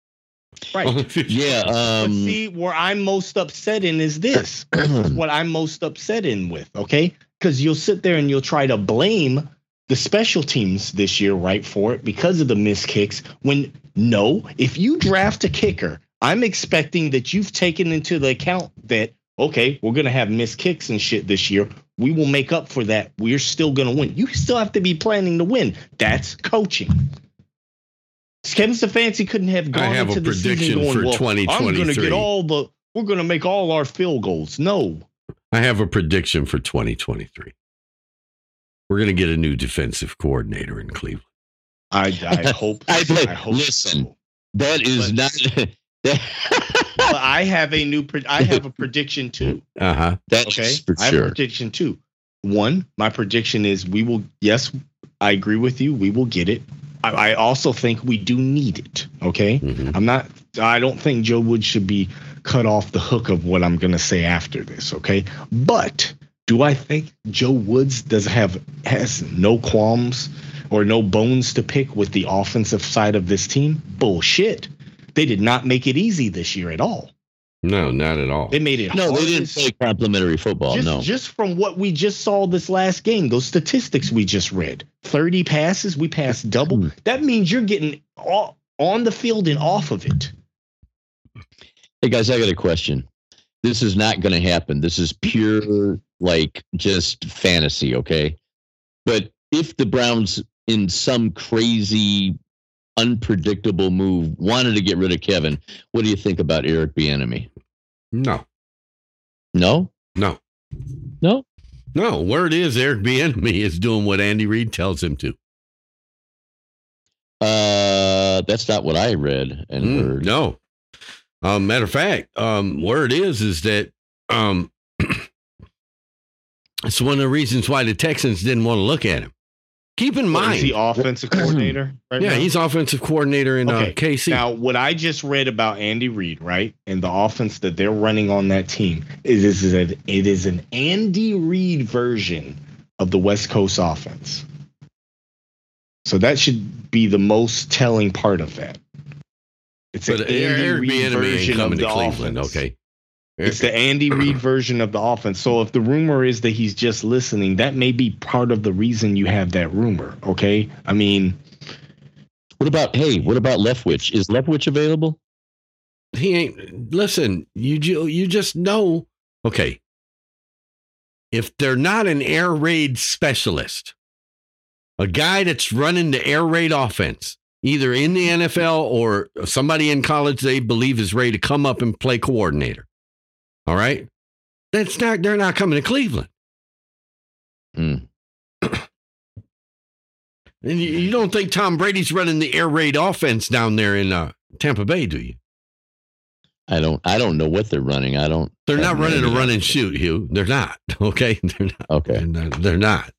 Right. Yeah. But Um, see, where I'm most upset in is this. This is what I'm most upset in with, okay? Because you'll sit there and you'll try to blame the special teams this year, right, for it because of the missed kicks. When no, if you draft a kicker, I'm expecting that you've taken into the account that, okay, we're going to have missed kicks and shit this year. We will make up for that. We're still going to win. You still have to be planning to win. That's coaching. Kevin Stefanski couldn't have gone have into the prediction season going, for well, I'm going to get all the. We're going to make all our field goals. No, I have a prediction for 2023. We're going to get a new defensive coordinator in Cleveland. I, I hope. I- I hope listen. so. that is But- not. that, But I have a new. I have a prediction too. Uh huh. that's Okay, for I have a sure. prediction too. One, my prediction is we will. Yes, I agree with you. We will get it. I, I also think we do need it. Okay, Mhm. I'm not. I don't think Joe Wood should be cut off the hook of what I'm going to say after this. Okay, but do I think Joe Woods does have has no qualms or no bones to pick with the offensive side of this team? Bullshit. They did not make it easy this year at all. No, not at all. They made it. No, hard they didn't as- play complimentary football. just, no. just from what we just saw this last game, those statistics we just read 30 passes, we passed double. Hmm. That means you're getting all, on the field and off of it. Hey guys, I got a question. This is not going to happen. This is pure, like, just fantasy, okay? But if the Browns, in some crazy, unpredictable move, wanted to get rid of Kevin, what do you think about Eric Bieniemy? No, No, no, no. no. Word is Eric Bieniemy is doing what Andy Reid tells him to. Uh, that's not what I read and Mm, heard. no. Um, matter of fact, um, word is is that um, it's one of the reasons why the Texans didn't want to look at him. Keep in What, mind, is he offensive coordinator? Right yeah, now? he's offensive coordinator in Okay, uh, KC. Now, what I just read about Andy Reid, right, and the offense that they're running on that team is is that it is an Andy Reid version of the West Coast offense. So that should be the most telling part of that. It's an but Andy Eric Reid version of the Cleveland. offense. Okay. It's the Andy Reid version of the offense. So if the rumor is that he's just listening, that may be part of the reason you have that rumor. Okay, I mean, What about hey? What about Leftwich? Is Leftwich available? he ain't listen you you just know okay if they're not an air raid specialist a guy that's running the air raid offense either in the NFL or somebody in college they believe is ready to come up and play coordinator all right that's not they're not coming to Cleveland Hmm. and you, you don't think Tom Brady's running the air raid offense down there in uh, Tampa Bay do you I don't. I don't know what they're running. I don't. They're I not have no running a run and shoot, Hugh. They're not. Okay. They're not. Okay. They're not. They're not.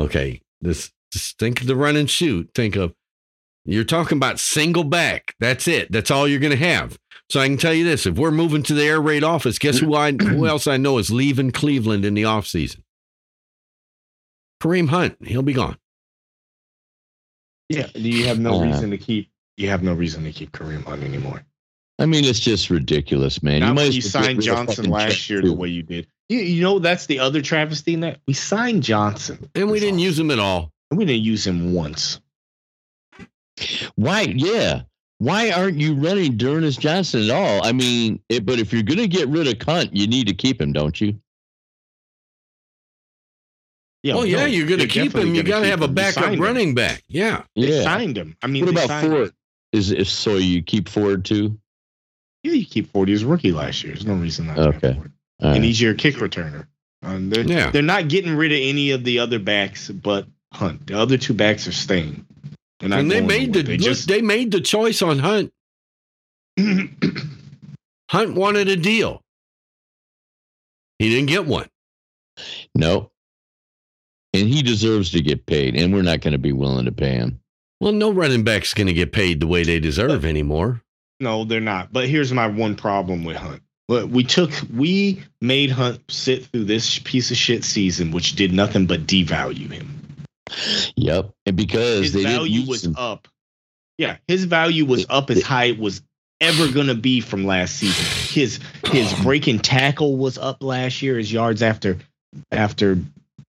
Okay. This just think of the run and shoot. Think of you're talking about single back. That's it. That's all you're gonna have. So I can tell you this: if we're moving to the air raid office, guess who I who else I know is leaving Cleveland in the offseason? Kareem Hunt. He'll be gone. yeah, you have no Uh, reason to keep. You have no reason to keep Kareem Hunt anymore. I mean, it's just ridiculous, man. Not might you signed Johnson last year too. the way you did. You, you know that's the other travesty in that we signed Johnson And we didn't offseason, use him at all. and we didn't use him once. Why? Yeah. Why aren't you running D'Ernest Johnson at all? I mean, it, but if you're going to get rid of Hunt, you need to keep him, don't you? Yeah, oh yeah, no, you're gonna keep him. You got to have a him. We backup signed him. running back. Yeah. They signed him. I mean, What about signed him. Ford? Is if so, you keep Ford too? Yeah, you keep Ford. He was rookie last year. There's no reason not to Okay. have Ford. And right. he's your kick returner. Um, they're, Yeah. they're not getting rid of any of the other backs, but Hunt. The other two backs are staying. They're And they made the. They look, just they made the choice on Hunt. Hunt wanted a deal. He didn't get one. No. And he deserves to get paid, and we're not going to be willing to pay him. Well, no running back's going to get paid the way they deserve anymore. no, they're not. But here's my one problem with Hunt. But we took we made Hunt sit through this piece of shit season, which did nothing but devalue him. Yep. And because His value was him. up. Yeah, his value was up as high it was ever gonna be from last season. His his breaking tackle was up last year. His yards after after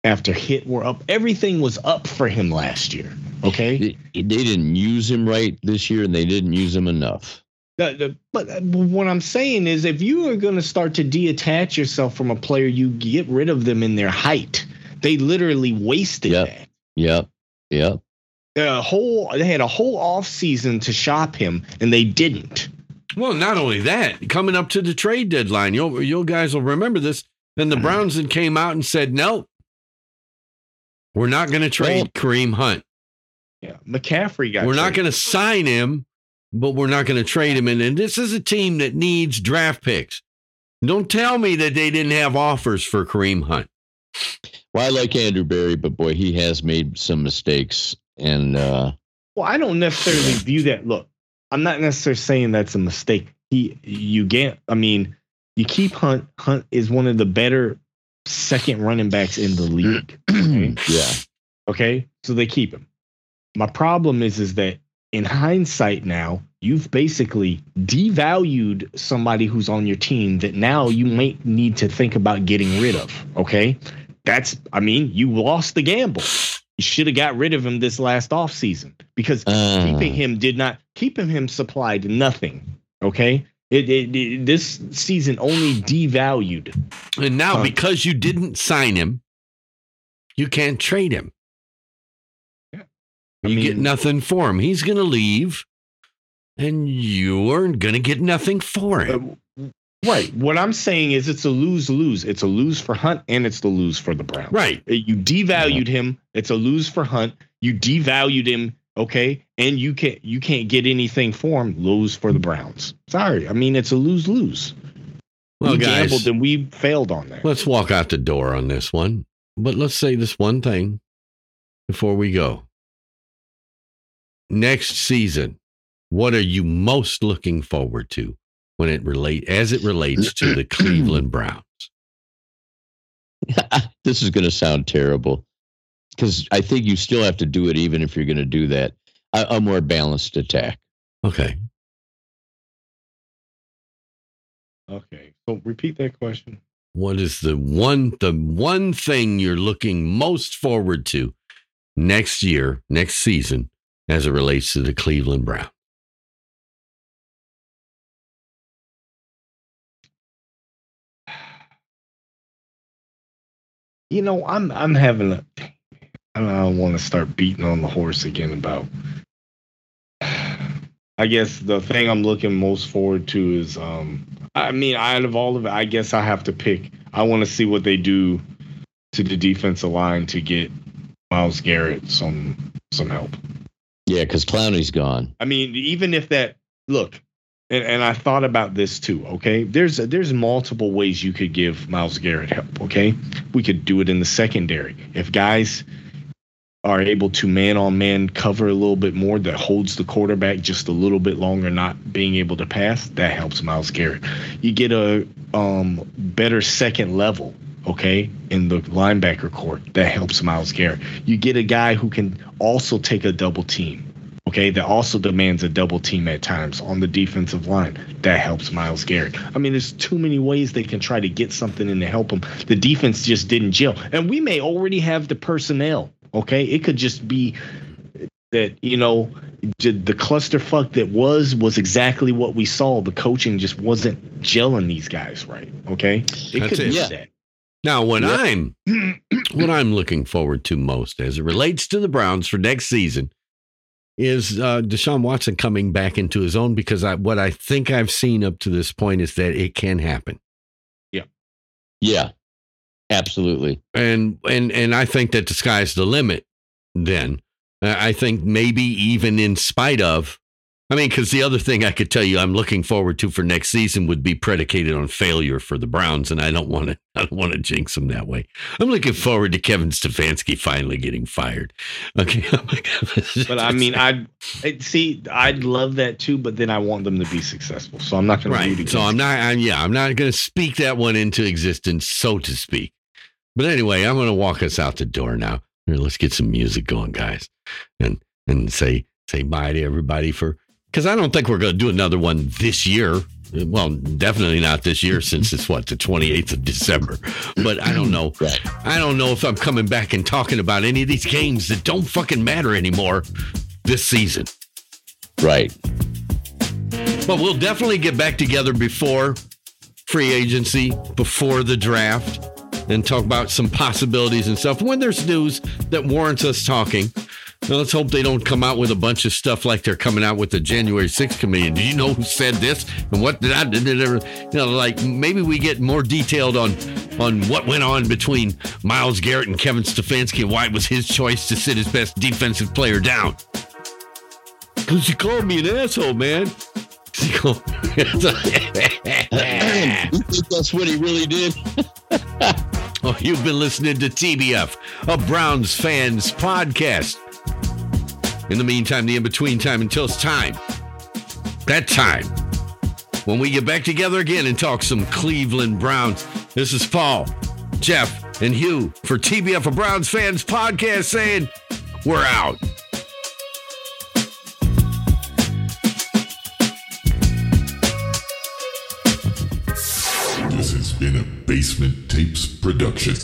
after hit were up. Everything was up for him last year. Okay. They, they didn't use him right this year, and they didn't use him enough. The- the- but uh, what I'm saying is, if you are going to start to detach yourself from a player, you get rid of them in their height. They literally wasted Yep. that. Yep. Yep. The whole they had a whole off season to shop him, and they didn't. Well, not only that, coming up to the trade deadline, you'll you guys will remember this. Then the Mhm. Browns then came out and said, "No, we're not going to trade Kareem Hunt. Yeah, McCaffrey got. we're not going to sign him, but we're not going to trade him." And, and this is a team that needs draft picks. Don't tell me that they didn't have offers for Kareem Hunt. Well, I like Andrew Berry, but boy, he has made some mistakes. And uh, Well, I don't necessarily view that. Look, I'm not necessarily saying that's a mistake. He, you get. I mean, you keep Hunt. Hunt is one of the better second running backs in the league. Okay? yeah, Okay, so they keep him. My problem is, is that in hindsight, now you've basically devalued somebody who's on your team that now you might need to think about getting rid of. Okay, that's. I mean, you lost the gamble. You should have got rid of him this last offseason because Uh, keeping him did not keeping him supplied nothing. Okay, it, it, it- this season only devalued. And now, Huh. because you didn't sign him, you can't trade him. Yeah. I You get nothing for him. He's going to leave, and you're going to get nothing for him. Right. What I'm saying is, it's a lose lose. It's a lose for Hunt, and it's the lose for the Browns. right. You devalued him. It's a lose for Hunt. You devalued him. Okay, and you can't you can't get anything for him. Lose for the Browns. Sorry, I mean it's a lose lose. Well, we guys, gambled and we failed on that. let's walk out the door on this one. But let's say this one thing. before we go. Next season, what are you most looking forward to when it relate as it relates to the Cleveland Browns? this is going to sound terrible because I think you still have to do it, even if you're going to do that. A, a more balanced attack. Okay. Okay. So repeat that question. What is the one the one thing you're looking most forward to next year, next season, as it relates to the Cleveland Browns? You know, I'm I'm having a I don't want to start beating on the horse again about I guess the thing I'm looking most forward to is um I mean out of all of it, I guess I have to pick I want to see what they do to the defensive line to get Myles Garrett some some help. Yeah, because Clowney's gone. I mean, even if that look, and, and I thought about this too. Okay, there's there's multiple ways you could give Myles Garrett help. Okay, we could do it in the secondary if guys are able to man on man cover a little bit more that holds the quarterback just a little bit longer, not being able to pass. That helps Myles Garrett. You get a um, better second level okay, in the linebacker court. That helps Myles Garrett. You get a guy who can also take a double team, okay, that also demands a double team at times on the defensive line. That helps Myles Garrett. I mean, there's too many ways they can try to get something in to help him. The defense just didn't gel. And we may already have the personnel, okay? It could just be that, you know, the clusterfuck that was was exactly what we saw. The coaching just wasn't gelling these guys right. Okay, it That's could it. be Yeah. that. Now, when Yep. I'm what I'm looking forward to most as it relates to the Browns for next season is uh, Deshaun Watson coming back into his own because I, what I think I've seen up to this point is that it can happen. Yeah, Yeah. absolutely. and and and I think that the sky's the limit. Then I think maybe even in spite of, I mean, because the other thing I could tell you I'm looking forward to for next season would be predicated on failure for the Browns, and I don't want to. I don't want to jinx them that way. I'm looking forward to Kevin Stefanski finally getting fired. Okay, oh. But I mean, I see. I'd love that too, but then I want them to be successful. So I'm not going to right. So I'm not. I'm, yeah, I'm not going to speak that one into existence, so to speak. But anyway, I'm going to walk us out the door now. Here, let's get some music going, guys, and and say say bye to everybody for because I don't think we're going to do another one this year. Well, definitely not this year since it's what the 28th of December. But I don't know. Right. I don't know if I'm coming back and talking about any of these games that don't fucking matter anymore this season. Right. But we'll definitely get back together before free agency, before the draft, and talk about some possibilities and stuff. When there's news that warrants us talking, let's hope they don't come out with a bunch of stuff like they're coming out with the January 6th committee. Do you know who said this and what did I did it ever? You know, like maybe we get more detailed on on what went on between Myles Garrett and Kevin Stefanski and why it was his choice to sit his best defensive player down. Because you called me an asshole, man. He called- you think that's what he really did? Oh, you've been listening to TBF, a Browns fans podcast. In the meantime, the in between time until it's time, that time, when we get back together again and talk some Cleveland Browns. This is Paul, Jeff, and Hugh for TBF, a Browns fans podcast saying, we're out. This has been a Basement Tapes production.